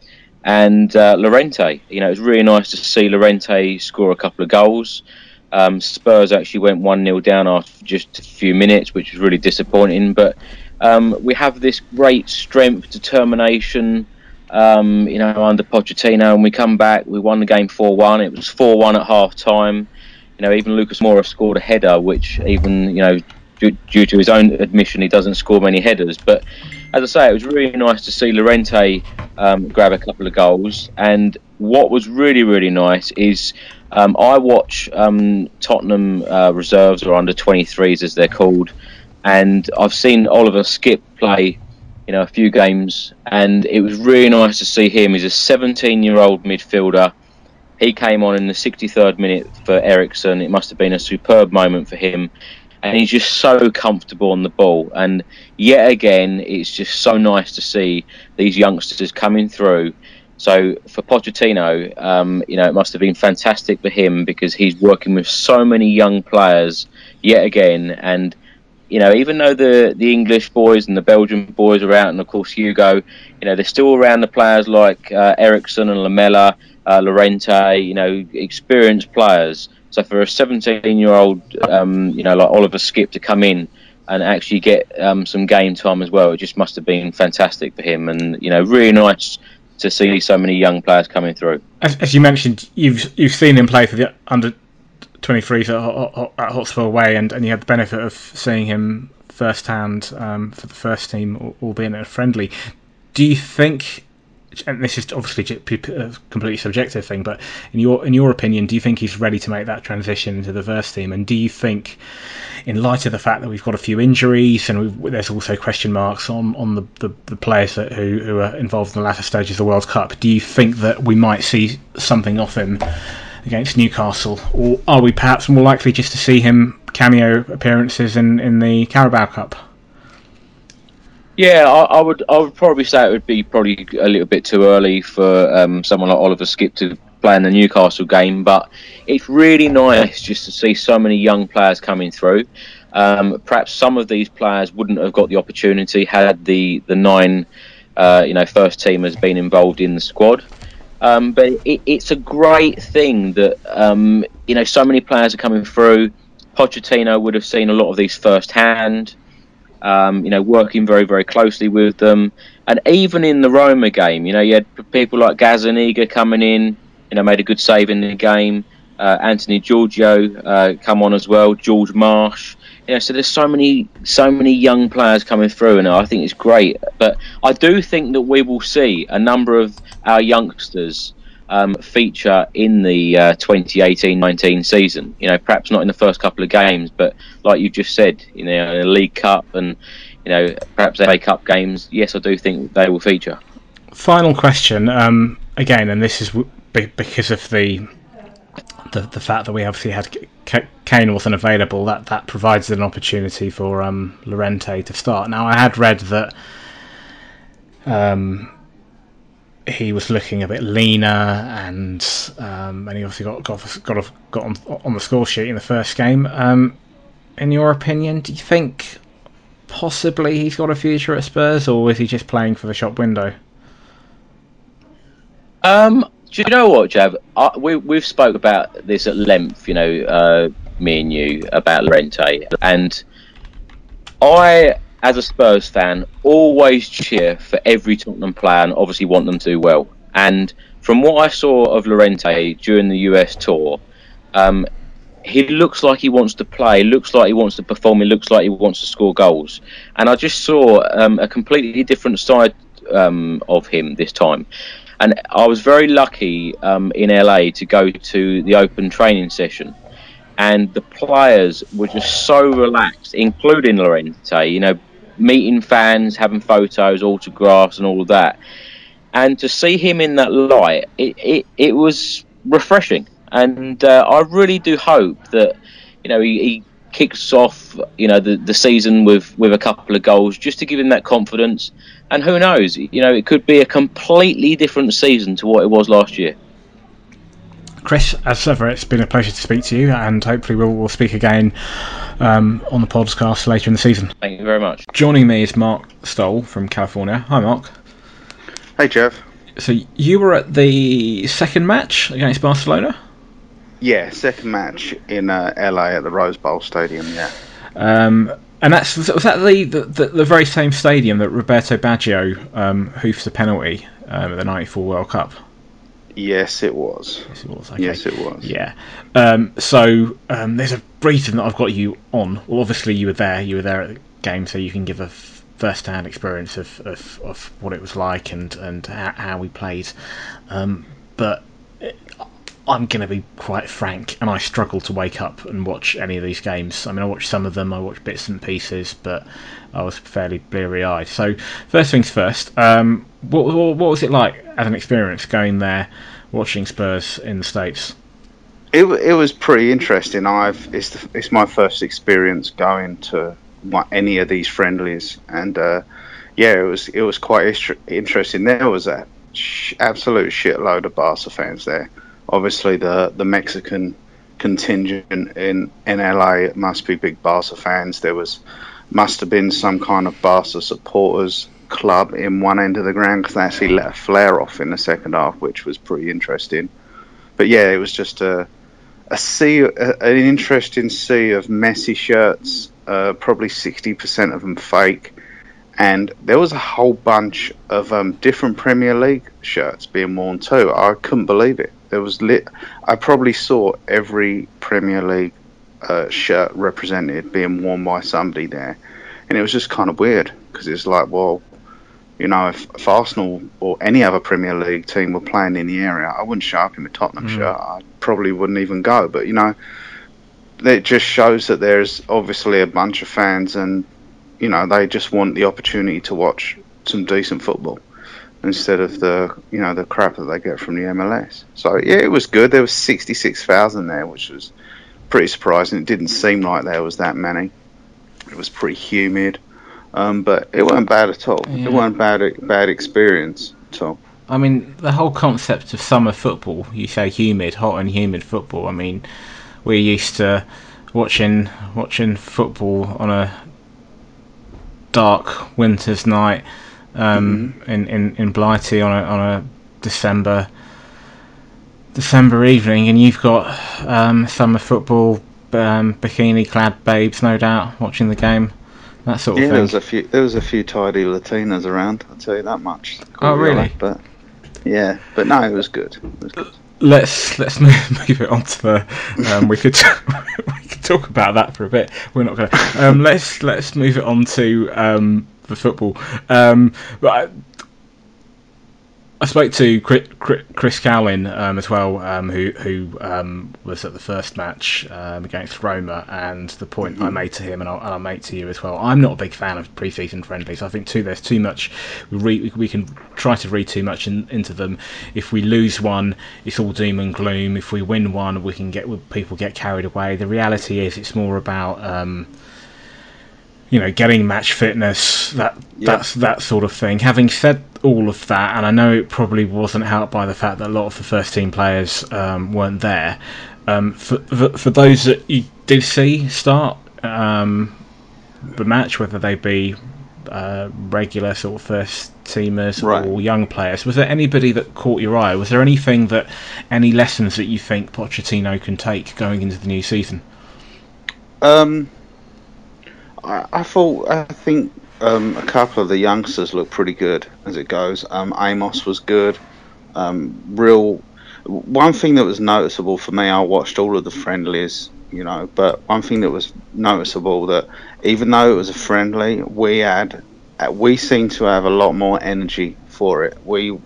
And uh, Llorente, you know, it was really nice to see Llorente score a couple of goals. Um, Spurs actually went 1 0 down after just a few minutes, which was really disappointing. But um, we have this great strength, determination, um, you know, under Pochettino, and we come back. We won the game 4 1. It was 4 1 at half time. You know, even Lucas Moura scored a header, which even, you know, due, due to his own admission, he doesn't score many headers. But as I say, it was really nice to see Llorente um, grab a couple of goals. And what was really, really nice is um, I watch um, Tottenham uh, reserves or under 23s as they're called, and I've seen Oliver Skipp play, you know, a few games, and it was really nice to see him. He's a 17-year-old midfielder. He came on in the 63rd minute for Eriksen. It must have been a superb moment for him, and he's just so comfortable on the ball. And yet again, it's just so nice to see these youngsters coming through so for Pochettino, um, you know, it must have been fantastic for him because he's working with so many young players yet again. And you know, even though the the English boys and the Belgian boys are out, and of course Hugo, you know, they're still around the players like uh, Eriksen and Lamela, uh, Llorente, you know, experienced players. So for a 17-year-old, um, you know, like Oliver Skipp to come in and actually get um, some game time as well, it just must have been fantastic for him. And you know, really nice to see so many young players coming through. As, as you mentioned, you've you've seen him play for the under 23s at, at Hotspur Way, and, and you had the benefit of seeing him firsthand um, for the first team, albeit in a friendly. Do you think and this is obviously a uh, completely subjective thing, but in your in your opinion, do you think he's ready to make that transition into the first team? And do you think, in light of the fact that we've got a few injuries and there's also question marks on on the, the, the players that, who who are involved in the latter stages of the World Cup, do you think that we might see something off him against Newcastle, or are we perhaps more likely just to see him cameo appearances in in the Carabao Cup? Yeah, I, I, would. I would probably say it would be probably a little bit too early for um, someone like Oliver Skipp to play in the Newcastle game. But it's really nice just to see so many young players coming through. Um, perhaps some of these players wouldn't have got the opportunity had the the nine, uh, you know, first teamers been involved in the squad. Um, but it, it's a great thing that um, you know so many players are coming through. Pochettino would have seen a lot of these firsthand um, you know, working very, very closely with them. And even in the Roma game, you know, you had people like Gazzaniga coming in, you know, made a good save in the game. Uh, Anthony Georgiou uh, come on as well. George Marsh. You know, so there's so many, so many young players coming through, and I think it's great. But I do think that we will see a number of our youngsters um, feature in the uh, 2018-19 season. You know, perhaps not in the first couple of games, but like you just said, you know, in the League Cup and you know perhaps FA Cup games. Yes, I do think they will feature. Final question, um, again, and this is because of the the, the fact that we obviously had Kane wasn't available. That that provides an opportunity for um, Llorente to start. Now, I had read that. Um, he was looking a bit leaner, and um, and he obviously got got got, got on, on the score sheet in the first game. Um, in your opinion, do you think possibly he's got a future at Spurs, or is he just playing for the shop window? Um, do you know what, Jav? I, we we've spoke about this at length. You know, uh, me and you about Llorente, and I as a Spurs fan, always cheer for every Tottenham player and obviously want them to do well. And from what I saw of Llorente during the US tour, um, he looks like he wants to play, looks like he wants to perform, he looks like he wants to score goals. And I just saw um, a completely different side um, of him this time. And I was very lucky um, in LA to go to the open training session and the players were just so relaxed, including Llorente. You know, meeting fans, having photos, autographs, and all of that. And to see him in that light, it, it, it was refreshing. And uh, I really do hope that, you know, he, he kicks off, you know, the, the season with, with a couple of goals just to give him that confidence. And who knows, you know, it could be a completely different season to what it was last year. Chris, as ever, it's been a pleasure to speak to you, and hopefully we'll, we'll speak again um, on the podcast later in the season. Thank you very much. Joining me is Mark Stoll from California. Hi, Mark. Hey, Jeff. So you were at the second match against Barcelona. Yeah, second match in uh, LA at the Rose Bowl Stadium. Yeah. Um, and that's was that the, the, the very same stadium that Roberto Baggio um, hoofs a penalty um, at the '94 World Cup. Yes, it was. Yes, it was. Okay. Yes, it was. Yeah. Um, so um, there's a briefing that I've got you on. Well, obviously you were there. You were there at the game, so you can give a f- first-hand experience of, of, of what it was like and and how, how we played. Um, but I'm going to be quite frank, and I struggle to wake up and watch any of these games. I mean, I watched some of them, I watched bits and pieces, but I was fairly bleary eyed. So, first things first, um, what, what, what was it like as an experience going there, watching Spurs in the States? It, it was pretty interesting. I've it's the, it's my first experience going to any of these friendlies, and uh, yeah, it was it was quite interesting. There was a sh- absolute shitload of Barca fans there. Obviously, the the Mexican contingent in in LA must be big Barca fans. There was must have been some kind of Barca supporters club in one end of the ground because they actually let a flare off in the second half, which was pretty interesting. But yeah, it was just a a sea, a, an interesting sea of Messi shirts. Uh, probably sixty percent of them fake, and there was a whole bunch of um, different Premier League shirts being worn too. I couldn't believe it. There was lit. I probably saw every Premier League uh, shirt represented being worn by somebody there, and it was just kind of weird because it's like, well, you know, if, if, Arsenal or any other Premier League team were playing in the area, I wouldn't show up in a Tottenham mm. shirt. I probably wouldn't even go. But you know, it just shows that there's obviously a bunch of fans, and you know, they just want the opportunity to watch some decent football instead of the you know the crap that they get from the MLS. So yeah, it was good. There was sixty six thousand there, which was pretty surprising. It didn't seem like there was that many. It was pretty humid, um, but it wasn't bad at all. Yeah. It wasn't bad bad experience at all. I mean, the whole concept of summer football. You say humid, hot and humid football. I mean, we're used to watching watching football on a dark winter's night um, mm-hmm. in, in in Blighty on a on a December December evening, and you've got um, summer football um, bikini clad babes, no doubt, watching the game. That sort of yeah, thing. there was a few. There was a few tidy Latinas around. I'll tell you that much. Oh, really? But yeah, but no, it was good. It was good. Let's let's *laughs* move, move it on to the. Um, we could *laughs* we could talk about that for a bit. We're not going to. Um, let's let's move it on to um, the football. Um, but I spoke to Chris Cowlin um, as well, um, who who um, was at the first match um, against Roma, and the point mm-hmm. I made to him, and I'll, and I'll, make to you as well. I'm not a big fan of pre-season friendlies. I think too there's too much. We, re, we can try to read too much in, into them. If we lose one, it's all doom and gloom. If we win one, we can get people get carried away. The reality is, it's more about um, you know, getting match fitness, that yep. that's that sort of thing. Having said all of that, and I know it probably wasn't helped by the fact that a lot of the first team players um, weren't there. Um, for, for, for those that you did see start um, the match, whether they be uh, regular sort of first teamers right. or young players, was there anybody that caught your eye? Was there anything that any lessons that you think Pochettino can take going into the new season? Um I, I thought I think um, a couple of the youngsters look pretty good as it goes. Um, Amos was good. Um, real. One thing that was noticeable for me, I watched all of the friendlies, you know, but one thing that was noticeable that even though it was a friendly, we had we seemed to have a lot more energy for it. We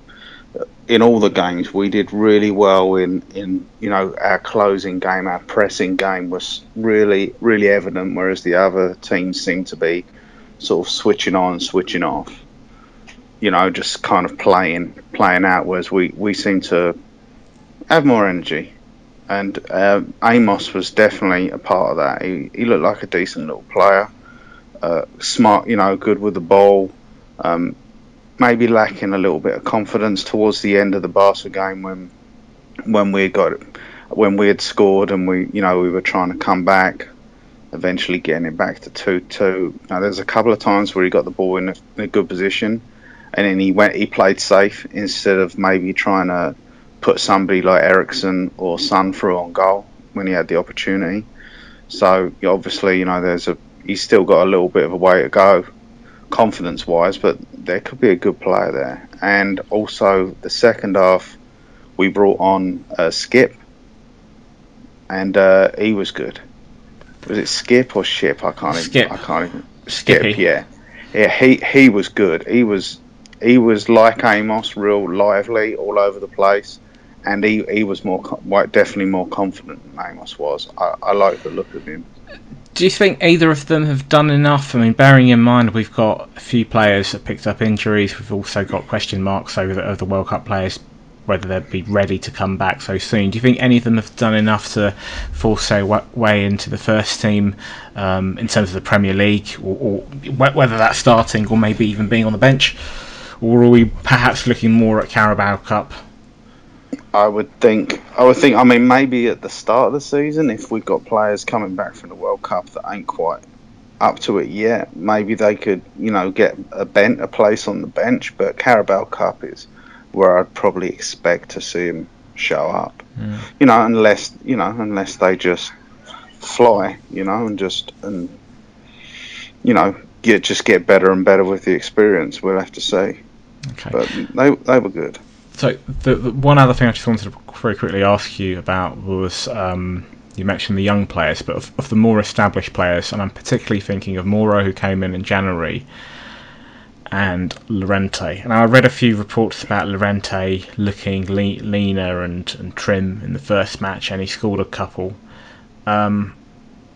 in all the games we did really well in in you know our closing game our pressing game was really really evident whereas the other teams seemed to be sort of switching on switching off you know just kind of playing playing out whereas we we seem to have more energy. And uh, Amos was definitely a part of that. He, he looked like a decent little player uh, smart you know good with the ball um, maybe lacking a little bit of confidence towards the end of the Barca game when when we got when we had scored and we you know we were trying to come back, eventually getting it back to two two. Now there's a couple of times where he got the ball in a, in a good position, and then he went he played safe instead of maybe trying to put somebody like Eriksen or Son through on goal when he had the opportunity. So obviously, you know, there's a he's still got a little bit of a way to go, confidence wise, but there could be a good player there. And also the second half, we brought on uh, Skipp, and uh, he was good. Was it Skip or Ship? I can't. Skip. Even, I can't even. Skip. Skippy. Yeah, yeah. He he was good. He was he was like Amos, real lively, all over the place, and he, he was more definitely more confident than Amos was. I, I like the look of him. Do you think either of them have done enough? I mean, bearing in mind we've got a few players that picked up injuries, we've also got question marks over the, the World Cup players, whether they'd be ready to come back so soon. Do you think any of them have done enough to force their way into the first team um, in terms of the Premier League, or, or whether that's starting or maybe even being on the bench? Or are we perhaps looking more at Carabao Cup? I would think. I would think. I mean, maybe at the start of the season, if we've got players coming back from the World Cup that ain't quite up to it yet, maybe they could, you know, get a bent a place on the bench. But Carabao Cup is where I'd probably expect to see him show up. Yeah. You know, unless you know, unless they just fly, you know, and just and you know, get just get better and better with the experience. We'll have to see. Okay. But they they were good. So the, the one other thing I just wanted to very quickly ask you about was um, you mentioned the young players, but of, of the more established players, and I'm particularly thinking of Moura who came in in January, and Llorente. And I read a few reports about Llorente looking le- leaner and, and trim in the first match, and he scored a couple. Um,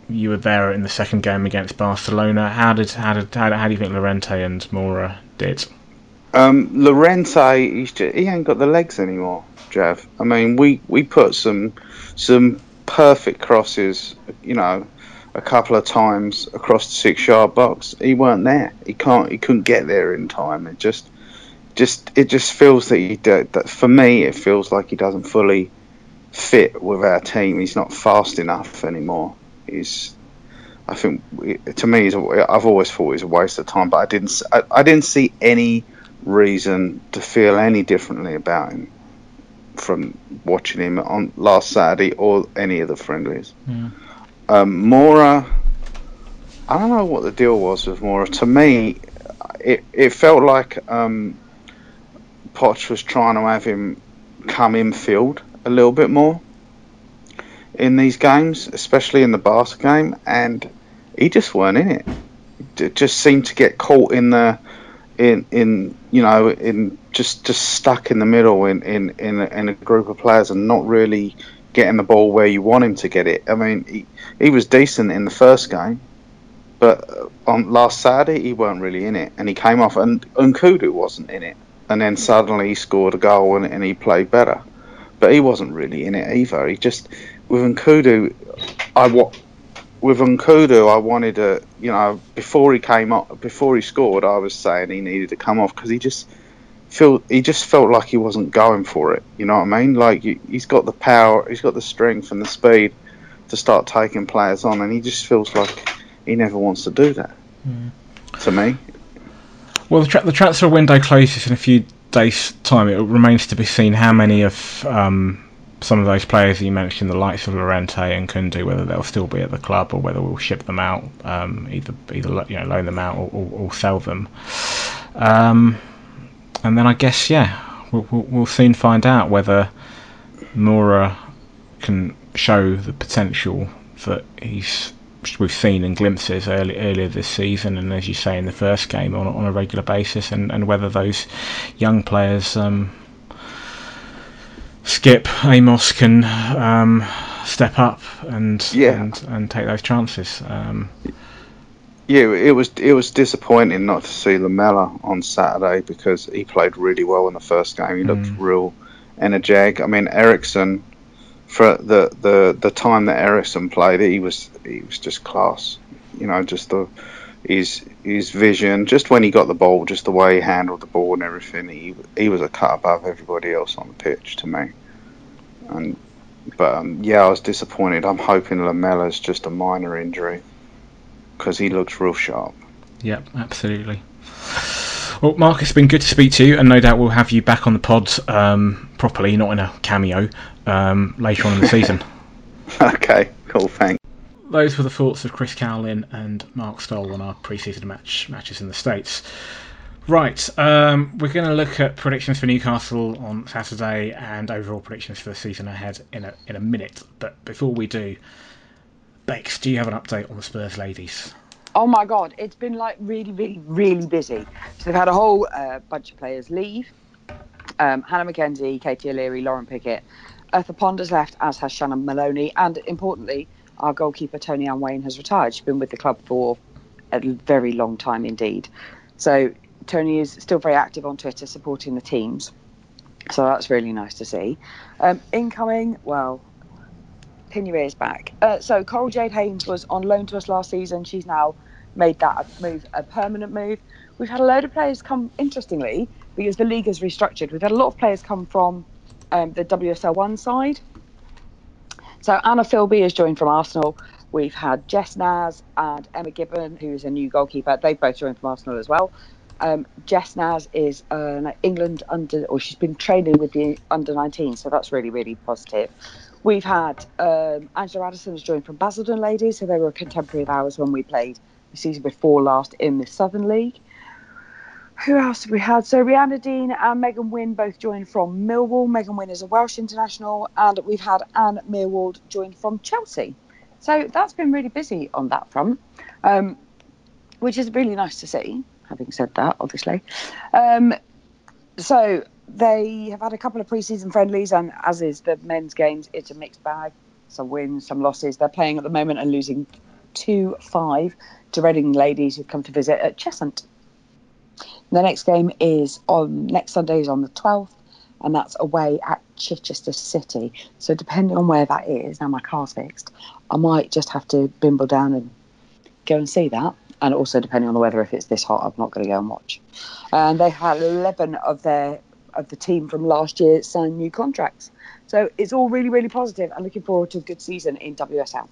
you were there in the second game against Barcelona. How did how did how, how do you think Llorente and Moura did? Um, Llorente, just, he ain't got the legs anymore, Jav. I mean, we, we put some some perfect crosses, you know, a couple of times across the six yard box. He weren't there. He can't. He couldn't get there in time. It just just it just feels that he do- that for me it feels like he doesn't fully fit with our team. He's not fast enough anymore. He's I think to me, I've always thought he's a waste of time, but I didn't. I, I didn't see any reason to feel any differently about him from watching him on last Saturday or any of the friendlies. Yeah. Um, Moura, I don't know what the deal was with Moura. To me, it it felt like um, Poch was trying to have him come infield a little bit more in these games, especially in the Barca game, and he just weren't in it. It just seemed to get caught in the in in you know in just just stuck in the middle in in in a, in a group of players and not really getting the ball where you want him to get it. I mean, he, he was decent in the first game, but on last Saturday he weren't really in it, and he came off, and Nkoudou wasn't in it, and then suddenly he scored a goal and, and he played better, but he wasn't really in it either. He just with Nkoudou, I wa- with Nkoudou, I wanted to, you know, before he came up, before he scored, I was saying he needed to come off because he just feel he just felt like he wasn't going for it. You know what I mean? Like he- he's got the power, he's got the strength and the speed to start taking players on, and he just feels like he never wants to do that. To me, Well, the, tra- the transfer window closes in a few days' time. It remains to be seen how many of um, some of those players you mentioned, the likes of Llorente and Nkoudou, whether they'll still be at the club or whether we'll ship them out, um, either either you know loan them out or, or, or sell them. Um, and then I guess yeah, we'll, we'll, we'll soon find out whether Moura can show the potential that he's we've seen in glimpses early, earlier this season, and as you say in the first game on, on a regular basis, and, and whether those young players, um, Skipp Amos, can um, step up and, Yeah. and and take those chances. Um, yeah, it was it was disappointing not to see Lamela on Saturday because he played really well in the first game. He looked Mm. real energetic. I mean, Eriksen for the, the the time that Eriksen played, he was he was just class. You know, just the his his vision, just when he got the ball, just the way he handled the ball and everything. He he was a cut above everybody else on the pitch to me. And but um, yeah, I was disappointed. I'm hoping Lamela's just a minor injury because he looks real sharp. Yep, absolutely. Well, Mark, it's been good to speak to you, and no doubt we'll have you back on the pod um, properly, not in a cameo, um, later on in the season. *laughs* Okay, cool, thanks. Those were the thoughts of Chris Cowlin and Mark Stoll on our pre-season match matches in the states. Right, um, we're going to look at predictions for Newcastle on Saturday and overall predictions for the season ahead in a in a minute. But before we do, Bex, do you have an update on the Spurs ladies? Oh my god, it's been like really, really, really busy. So they've had a whole uh, bunch of players leave. Um, Hannah McKenzie, Katie O'Leary, Lauren Pickett, Eartha Ponders left, as has Shannon Maloney, and importantly, our goalkeeper Toni-Anne Wayne has retired. She's been with the club for a very long time indeed. So Toni is still very active on Twitter supporting the teams. So that's really nice to see. Um, incoming, well, pin your ears back. Uh, so Coral Jade Haines was on loan to us last season. She's now made that a move, a permanent move. We've had a load of players come, interestingly, because the league has restructured. We've had a lot of players come from um, the WSL one side. So Anna Filbey has joined from Arsenal. We've had Jess Naz and Emma Gibbon, who is a new goalkeeper. They've both joined from Arsenal as well. Um, Jess Naz is an England under, or she's been training with the under 19, so that's really, really positive. We've had um, Angela Addison has joined from Basildon Ladies, so they were a contemporary of ours when we played the season before last in the Southern League. Who else have we had? So Rianna Dean and Megan Wynn both joined from Millwall. Megan Wynn is a Welsh international, and we've had Anne Meerwald join from Chelsea. So that's been really busy on that front, um, which is really nice to see. Having said that, obviously, um, so they have had a couple of pre-season friendlies, and as is the men's games, it's a mixed bag. Some wins, some losses. They're playing at the moment and losing two five to Reading ladies who've come to visit at Cheshunt. The next game is on next Sunday is on the 12th, and that's away at Chichester City. So depending on where that is, now my car's fixed, I might just have to bimble down and go and see that. And also depending on the weather, if it's this hot, I'm not going to go and watch. And they had 11 of their of the team from last year sign new contracts. So it's all really, really positive. I'm looking forward to a good season in WSL.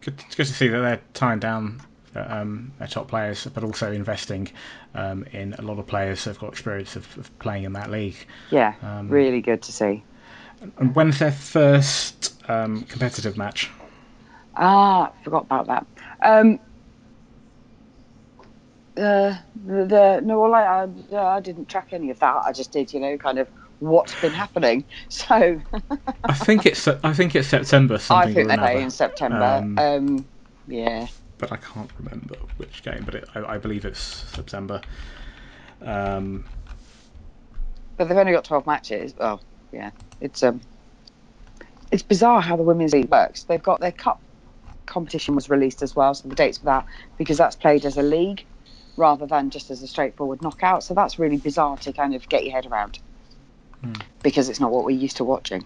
Good, it's good to see that they're tying down um, their top players, but also investing um, in a lot of players who've got experience of, of playing in that league. Yeah, Um, really good to see. And when's their first um, competitive match? Ah, forgot about that. Um, uh, the, the no, well, I, I, I didn't track any of that. I just did, you know, kind of what's been happening. *laughs* So I think it's I think it's September I think they another. play in September. Um, Um, yeah, but I can't remember which game. But it, I, I believe it's September. Um, but they've only got twelve matches. Well, yeah, it's um, it's bizarre how the women's league works. They've got their cup competition was released as well, so the dates for that because that's played as a league rather than just as a straightforward knockout. So that's really bizarre to kind of get your head around Hmm. because it's not what we're used to watching.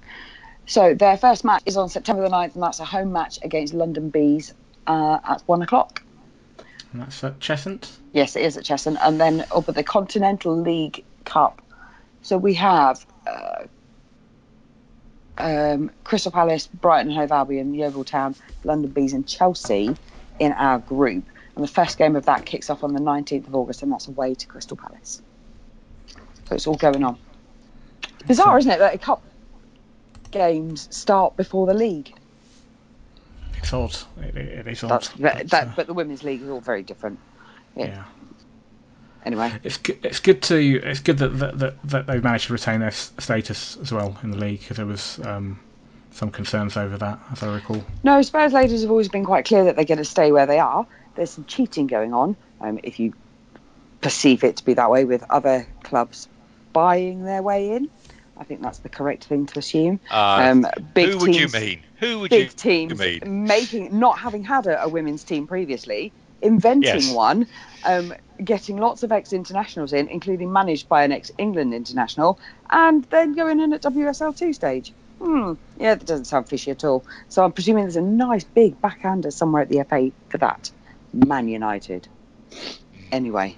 So their first match is on September the 9th, and that's a home match against London Bees uh, at one o'clock. and that's at Cheshunt. Yes, it is at Cheshunt. And then up at the Continental League Cup. So we have uh, um, Crystal Palace, Brighton and Hove Albion, Yeovil Town, London Bees, and Chelsea in our group. And the first game of that kicks off on the 19th of August, and that's away to Crystal Palace. So it's all going on. Bizarre, isn't it, that a cup games start before the league? It's odd. It, it, is odd. That, that, uh, but the women's league is all very different. yeah. yeah. Anyway, It's good. It's good to. It's good that that, that, that they've managed to retain their status as well in the league because there was um, some concerns over that, as I recall. No, Spurs ladies have always been quite clear that they're going to stay where they are. There's some cheating going on, um, if you perceive it to be that way, with other clubs buying their way in. I think that's the correct thing to assume. Uh, Um, big teams. who would you mean? Who would Big you teams mean? making, not having had a, a women's team previously, inventing Yes. one, um, getting lots of ex-internationals in, including managed by an ex-England international, and then going in at WSL two stage. Hmm. Yeah, that doesn't sound fishy at all. So I'm presuming there's a nice big backhander somewhere at the FA for that. Man United. Anyway,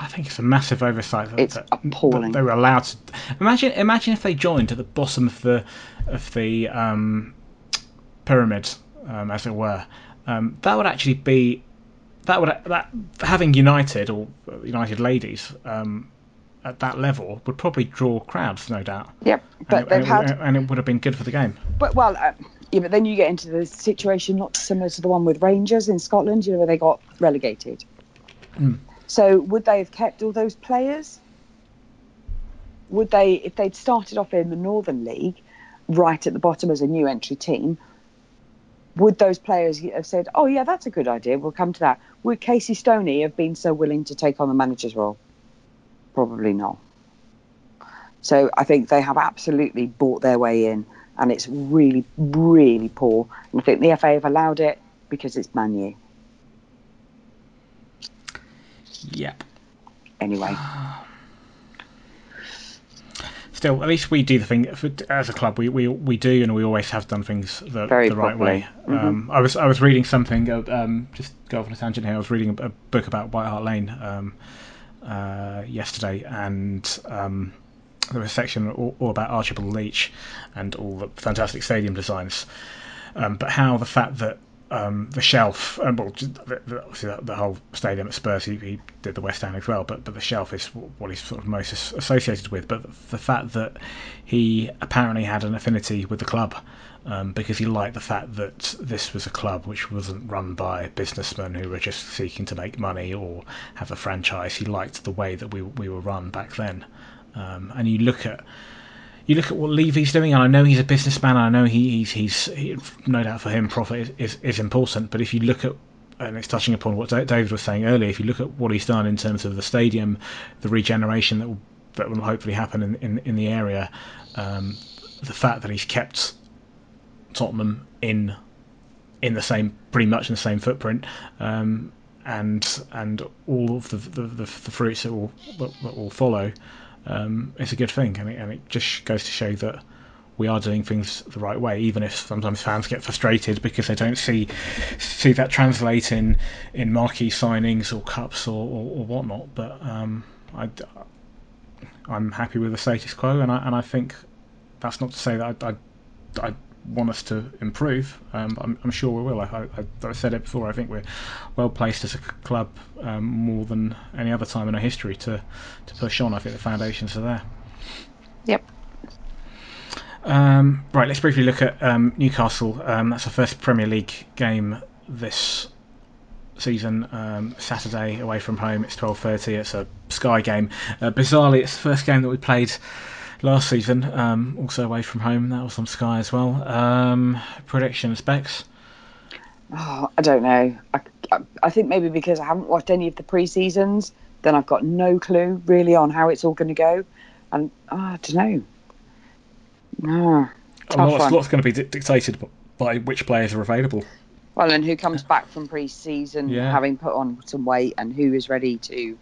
I think it's a massive oversight. That, It's that, appalling. that they were allowed to. Imagine, imagine if they joined at the bottom of the of the um, pyramid, um, as it were. Um, that would actually be that would that having United or United ladies um, at that level would probably draw crowds, no doubt. Yep, but and they've it, had. and it would have been good for the game. But well, uh, yeah, but then you get into the situation not similar to the one with Rangers in Scotland, you know, where they got relegated. Mm. So would they have kept all those players? Would they, if they'd started off in the Northern League, right at the bottom as a new entry team? Would those players have said, "Oh yeah, that's a good idea. We'll come to that"? Would Casey Stoney have been so willing to take on the manager's role? Probably not. So I think they have absolutely bought their way in, and it's really, really poor. And I think the FA have allowed it because it's Manu. Yep. Anyway, *sighs* Still, at least we do the thing as a club. We, we we do, and we always have done things the, Very the right properly. way. Um, I was I was reading something. uh, Um, just go off on a tangent here. I was reading a, a book about White Hart Lane um, uh, yesterday, and um, there was a section all, all about Archibald Leitch and all the fantastic stadium designs. Um, but how the fact that um, the shelf, um, well, the, the, obviously the, the whole stadium at Spurs, he, he did the West End as well, but but the shelf is what he's sort of most associated with. But the fact that he apparently had an affinity with the club um, because he liked the fact that this was a club which wasn't run by businessmen who were just seeking to make money or have a franchise. He liked the way that we we were run back then. Um, and you look at you look at what Levy's doing, and I know he's a businessman. And I know he, he's he's he, no doubt for him profit is, is, is important. But if you look at and it's touching upon what David was saying earlier. If you look at what he's done in terms of the stadium, the regeneration that will that will hopefully happen in in, in the area, um, the fact that he's kept Tottenham in in the same pretty much in the same footprint, um, and and all of the the, the, the fruits that will that will follow, um, it's a good thing, and it, and it just goes to show that we are doing things the right way, even if sometimes fans get frustrated because they don't see see that translate in in marquee signings or cups or, or, or whatnot. But um, I, I'm happy with the status quo, and I and I think that's not to say that I, I, I want us to improve. Um, I'm, I'm sure we will. I, I, I said it before. I think we're well placed as a club um, more than any other time in our history to to push on. I think the foundations are there. Yep. Um, right, let's briefly look at um, Newcastle. Um, that's our first Premier League game this season. Um, Saturday away from home. It's twelve thirty. It's a Sky game. Uh, bizarrely, it's the first game that we played last season. Um, also away from home. That was on Sky as well. Um, prediction Bex. Oh, I don't know. I, I, I think maybe because I haven't watched any of the pre seasons, then I've got no clue really on how it's all going to go, and oh, I don't know. Ah, A tough lot's, lot's going to be dictated by which players are available. Well, and who comes back from pre-season Yeah. having put on some weight, and who is ready to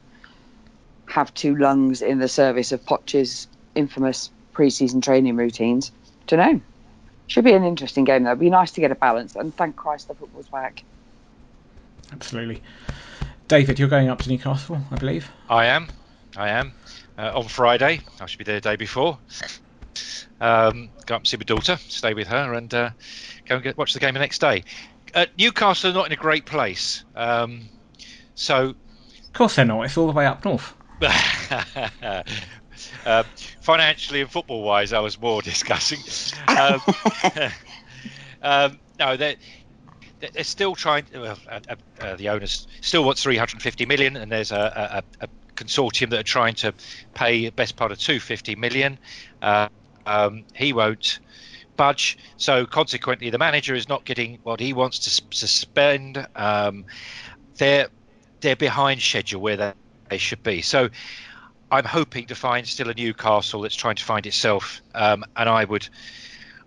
have two lungs in the service of Poch's infamous pre-season training routines? Don't know. Should be an interesting game though. It'd be nice to get a balance, and thank Christ the football's back. Absolutely. David, you're going up to Newcastle, I believe. I am. I am. Uh, on Friday. I should be there the day before. Um, go up and see my daughter, stay with her, and uh, go and get, watch the game the next day. Uh, Newcastle are not in a great place. Um, so Of course they're not. It's all the way up north. *laughs* uh, *laughs* financially and football wise, I was more *laughs* discussing. Um, *laughs* um, no, they're, they're still trying. Uh, uh, uh, the owners still want 350 million, and there's a, a, a consortium that are trying to pay best part of 250 million. Uh, um, he won't budge, so consequently, the manager is not getting what he wants to, s- to spend. Um, they're they're behind schedule where they, they should be. So I'm hoping to find still a Newcastle that's trying to find itself, um, and I would,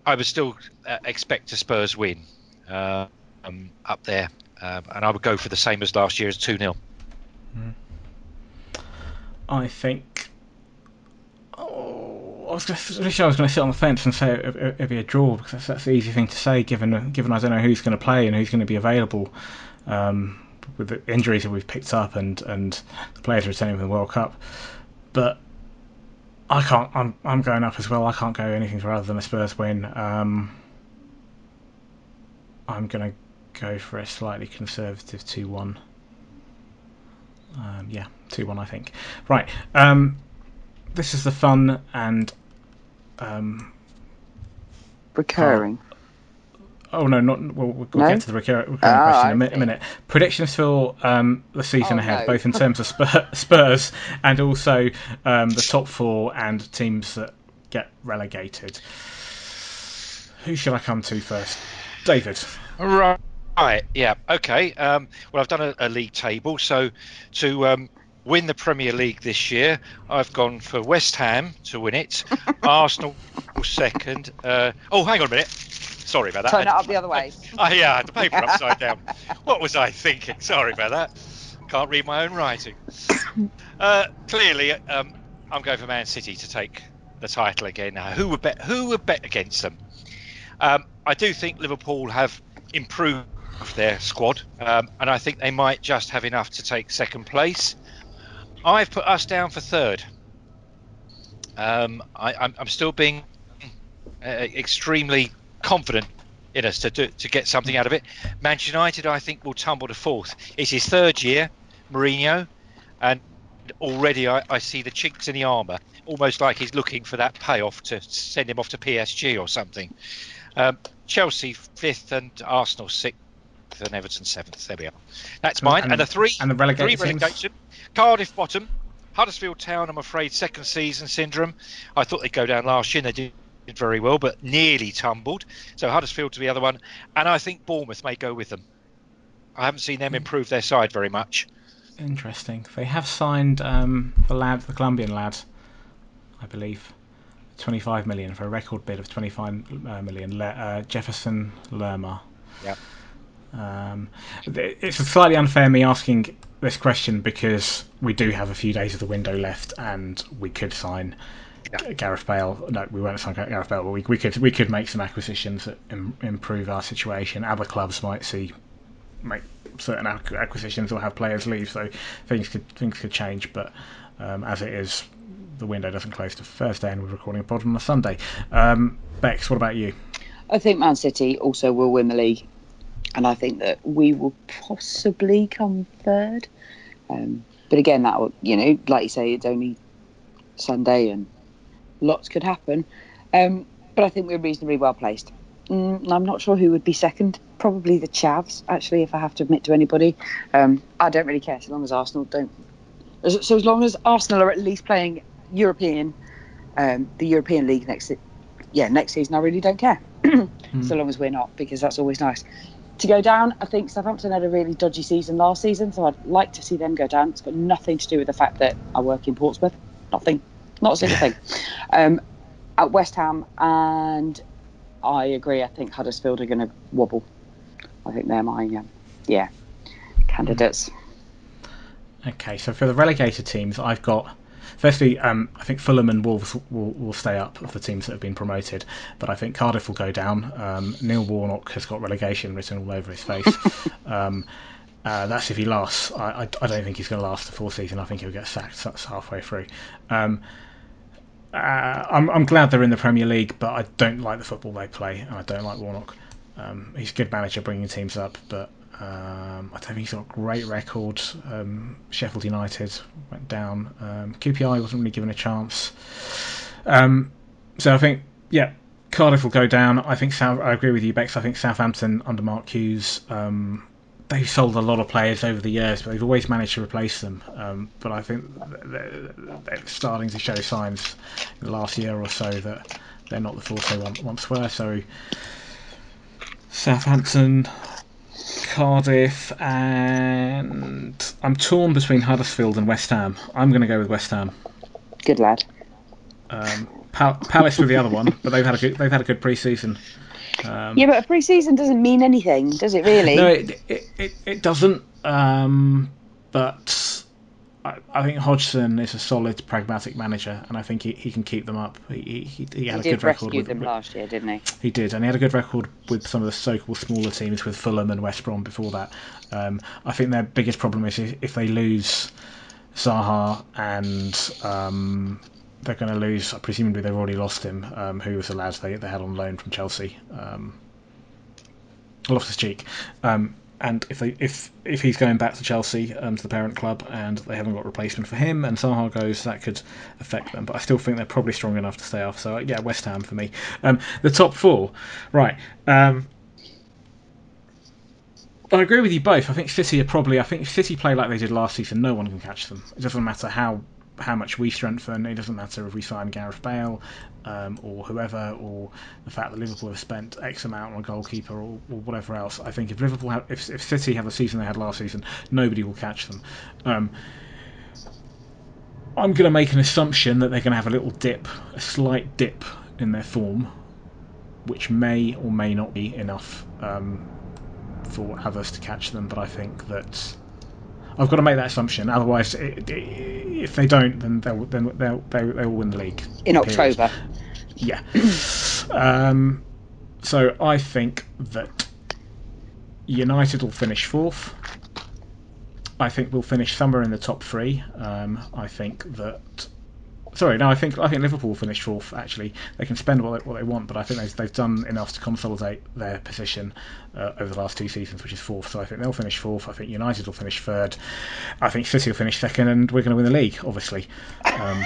I would still uh, expect a Spurs win uh, um, up there, um, and I would go for the same as last year as two 0 I think. Oh, I was going to, I was going to sit on the fence and say it, it, it'd be a draw because that's, that's the easy thing to say, given given I don't know who's going to play and who's going to be available, um, with the injuries that we've picked up and and the players returning from the World Cup. But I can't. I'm I'm going up as well. I can't go anything rather than a Spurs win. Um, I'm going to go for a slightly conservative two one. Um, yeah, two one, I think. Right. Um, this is the fun and um, Recurring. Oh no, not we'll, we'll No? get to the recur- recurring Oh, question in a, I mi- a minute. Predictions for um, the season Oh, ahead, no. both in terms of *laughs* Spur- Spurs and also um, the top four and teams that get relegated. Who should I come to first? David. Right. Right. Yeah. Okay. Um, well, I've done a, a league table. So to um, win the Premier League this year, I've gone for West Ham to win it, *laughs* Arsenal second. Uh, oh, hang on a minute. Sorry about that. Turn it up the other way. *laughs* Oh, yeah, I had the paper upside down. What was I thinking? Sorry about that. Can't read my own writing. *coughs* Uh, clearly, um, I'm going for Man City to take the title again. Now, who would bet? Who would bet against them? Um, I do think Liverpool have improved their squad, um, and I think they might just have enough to take second place. I've put us down for third. Um, I, I'm, I'm still being uh, extremely confident in us to do, to get something out of it. Manchester United, I think, will tumble to fourth. It's his third year, Mourinho, and already I, I see the chinks in the armour, almost like he's looking for that payoff to send him off to PSG or something. Um, Chelsea fifth and Arsenal sixth and Everton seventh. There we are. That's mine. And- And, the three and the relegated three relegation. Cardiff bottom. Huddersfield Town, I'm afraid, second season syndrome. I thought they'd go down last year and they did very well, but nearly tumbled. So Huddersfield to the other one. And I think Bournemouth may go with them. I haven't seen them improve their side very much. Interesting. They have signed um, the lad, the Colombian lad, I believe, 25 million for a record bid of 25 million. uh, million. Uh, Jefferson Lerma. Yeah. Um, it's slightly unfair me asking this question because we do have a few days of the window left, and we could sign. Gareth Bale. No, we won't sign Gareth Bale, but we, we could we could make some acquisitions that Im- improve our situation. Other clubs might see make certain acquisitions or have players leave, so things could things could change. But um, as it is, the window doesn't close to Thursday, and we're recording a pod on a Sunday. Um, Bex, what about you? I think Man City also will win the league, and I think that we will possibly come third. Um, but again, that will, you know, like you say, it's only Sunday and lots could happen. Um, but I think we're reasonably well placed. Mm, I'm not sure who would be second. Probably the Chavs, actually, if I have to admit to anybody. Um, I don't really care so long as Arsenal don't. as- So as long as Arsenal are at least playing European, um, the European League next, yeah, next season, I really don't care. *clears throat* So long as we're not, because that's always nice. To go down, I think Southampton had a really dodgy season last season, so I'd like to see them go down. It's got nothing to do with the fact that I work in Portsmouth. Nothing. Not a single thing. Um, at West Ham, and I agree. I think Huddersfield are going to wobble. I think they're my, um, yeah, candidates. Okay, so for the relegated teams, I've got. Firstly, um, I think Fulham and Wolves will, will stay up of the teams that have been promoted, but I think Cardiff will go down. Um, Neil Warnock has got relegation written all over his face. *laughs* um, uh, that's if he lasts. I, I, I don't think he's going to last the full season. I think he'll get sacked. That's halfway through. Um, uh, I'm, I'm glad they're in the Premier League, but I don't like the football they play, and I don't like Warnock. Um, he's a good manager bringing teams up, but um, I don't think he's got a great record. Um, Sheffield United went down. Um, QPR wasn't really given a chance. Um, so I think, yeah, Cardiff will go down. I think South. I agree with you, Bex. I think Southampton under Mark Hughes. Um, they've sold a lot of players over the years, but they've always managed to replace them. Um, but I think they're, they're starting to show signs in the last year or so that they're not the force they once once were. So Southampton, Cardiff, and I'm torn between Huddersfield and West Ham. I'm going to go with West Ham. Good lad. Um, Pal- Palace were the other one, but they've had a good they've had a good pre-season. Um, Yeah, but a pre-season doesn't mean anything, does it really? No, it it, it, it doesn't. Um, but I, I think Hodgson is a solid, pragmatic manager, and I think he, he can keep them up. He he, he, had he a good record with, them last year, didn't he? He did, and he had a good record with some of the so-called smaller teams, with Fulham and West Brom before that. Um, I think their biggest problem is if if they lose Zaha and um, they're going to lose. Presumably, they've already lost him. Um, who was the lad they, they had on loan from Chelsea? Um, Loftus Cheek. Um, and if they if if he's going back to Chelsea um, to the parent club and they haven't got replacement for him and Zaha goes, that could affect them. But I still think they're probably strong enough to stay off. So yeah, West Ham for me. Um, the top four, right? Um, I agree with you both. I think City are probably. I think City play like they did last season, no one can catch them. It doesn't matter how how much we strengthen. It doesn't matter if we sign Gareth Bale um, or whoever, or the fact that Liverpool have spent X amount on a goalkeeper or, or whatever else. I think if Liverpool have, if, if City have the season they had last season, nobody will catch them. Um, I'm going to make an assumption that they're going to have a little dip, a slight dip in their form, which may or may not be enough um, for others to catch them. But I think that I've got to make that assumption. Otherwise, it, it, if they don't, then they'll then they'll, they'll, they'll win the league in October. Yeah. um, so I think that United will finish fourth. I think we'll finish somewhere in the top three. Um, I think that Sorry, no, I think I think Liverpool will finish fourth. Actually, they can spend what they, what they want, but I think they've, they've done enough to consolidate their position uh, over the last two seasons, which is fourth. So I think they'll finish fourth. I think United will finish third. I think City will finish second, and we're going to win the league, obviously. Um,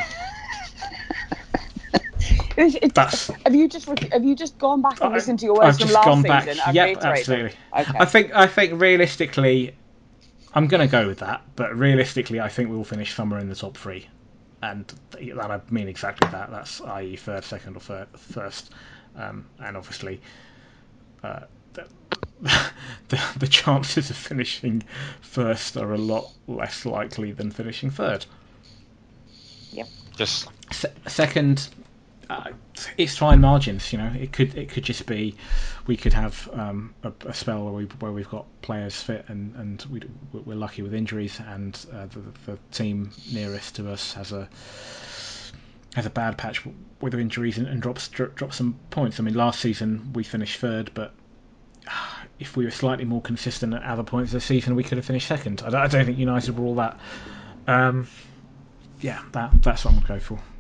*laughs* that's, have you just have you just gone back and listened to your words I've from last gone season? Back. Yep, absolutely. Okay. I think I think realistically, I'm going to go with that. But realistically, I think we'll finish somewhere in the top three and that I mean exactly that. That's i.e. third, second, or third, first, um, and obviously uh, the, *laughs* the, the chances of finishing first are a lot less likely than finishing third. Yep. Just Se- second, uh, it's fine margins. You know, it could it could just be we could have um, a, a, spell where we where we've got players fit and and we, we're lucky with injuries, and uh, the, the team nearest to us has a has a bad patch with injuries and, and drops drops some points. I mean, last season we finished third, but if we were slightly more consistent at other points this season, we could have finished second. I don't, I don't think United were all that. Um, yeah, that that's what I'm going to go for.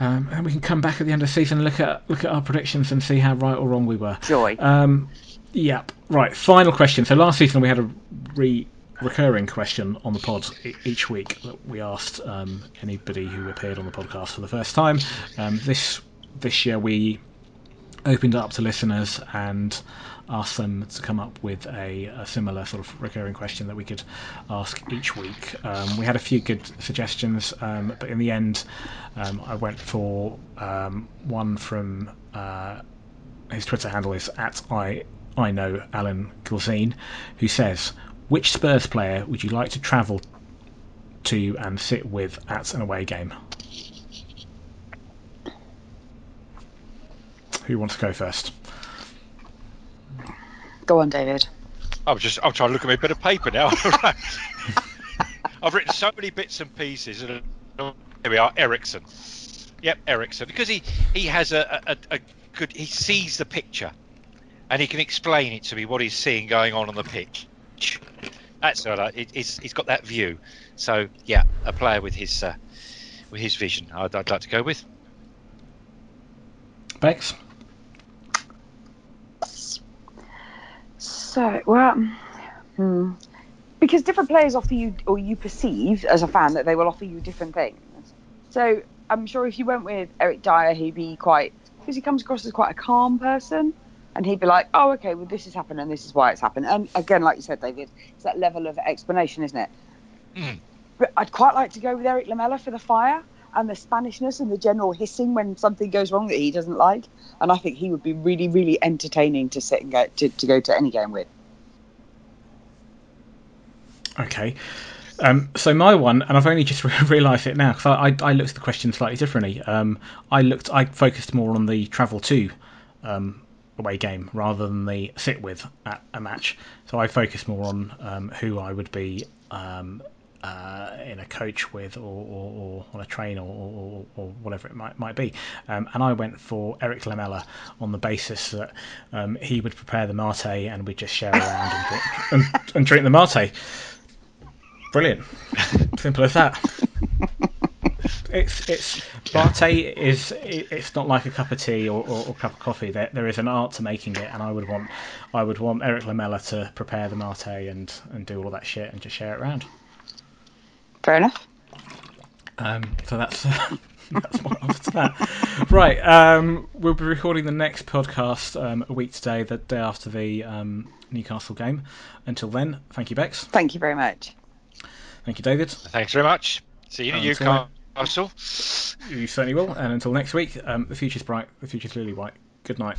Um, and we can come back at the end of the season and look at look at our predictions and see how right or wrong we were. Joy. Um, yep. Right. Final question. So last season we had a re recurring question on the pod each week that we asked um, anybody who appeared on the podcast for the first time. Um, this this year we opened it up to listeners and ask them to come up with a, a, similar sort of recurring question that we could ask each week. Um, we had a few good suggestions, um, but in the end, um, I went for um, one from uh, his Twitter handle is at I I know Alan Gilzine, who says, "Which Spurs player would you like to travel to and sit with at an away game?" Who wants to go first? Go on, David. I'm just I'm trying to look at my bit of paper now. *laughs* *laughs* I've written so many bits and pieces. And here we are, Eriksen. Yep, Eriksen, because he he has a, a, a good he sees the picture, and he can explain it to me what he's seeing going on on the pitch. That's all right. It, he's, he's got that view. So yeah, a player with his uh, with his vision. I'd, I'd like to go with. Bex. So, well, hmm. because different players offer you, or you perceive as a fan that they will offer you different things. So, I'm sure if you went with Eric Dier, he'd be quite, because he comes across as quite a calm person, and he'd be like, oh, okay, well, this has happened and this is why it's happened. And again, like you said, David, it's that level of explanation, isn't it? Mm. But I'd quite like to go with Eric Lamela for the fire and the Spanishness and the general hissing when something goes wrong that he doesn't like. And I think he would be really, really entertaining to sit and go to, to go to any game with. Okay. Um, so my one, and I've only just *laughs* realised it now because I, I, looked at the question slightly differently. Um, I looked, I focused more on the travel to um, away game rather than the sit with at a match. So I focused more on um, who I would be um, uh, in a coach with or, or, or on a train or, or, or, whatever it might might be. Um, and I went for Eric Lamela on the basis that um, he would prepare the mate and we'd just share around and drink, *laughs* and, and drink the mate. Brilliant. Simple as that. it's it's latte is it's not like a cup of tea or, or, or cup of coffee. There there is an art to making it, and I would want I would want Eric Lamela to prepare the mate and and do all that shit and just share it around. Fair enough. Um, so that's *laughs* that's my answer to that. Right, um, we'll be recording the next podcast um, a week today, the day after the um, Newcastle game. Until then, thank you, Bex. Thank you very much. Thank you, David. Thanks very much. See you in Until Newcastle. You certainly will. And until next week, um, the future's bright, the future's lily white. Good night.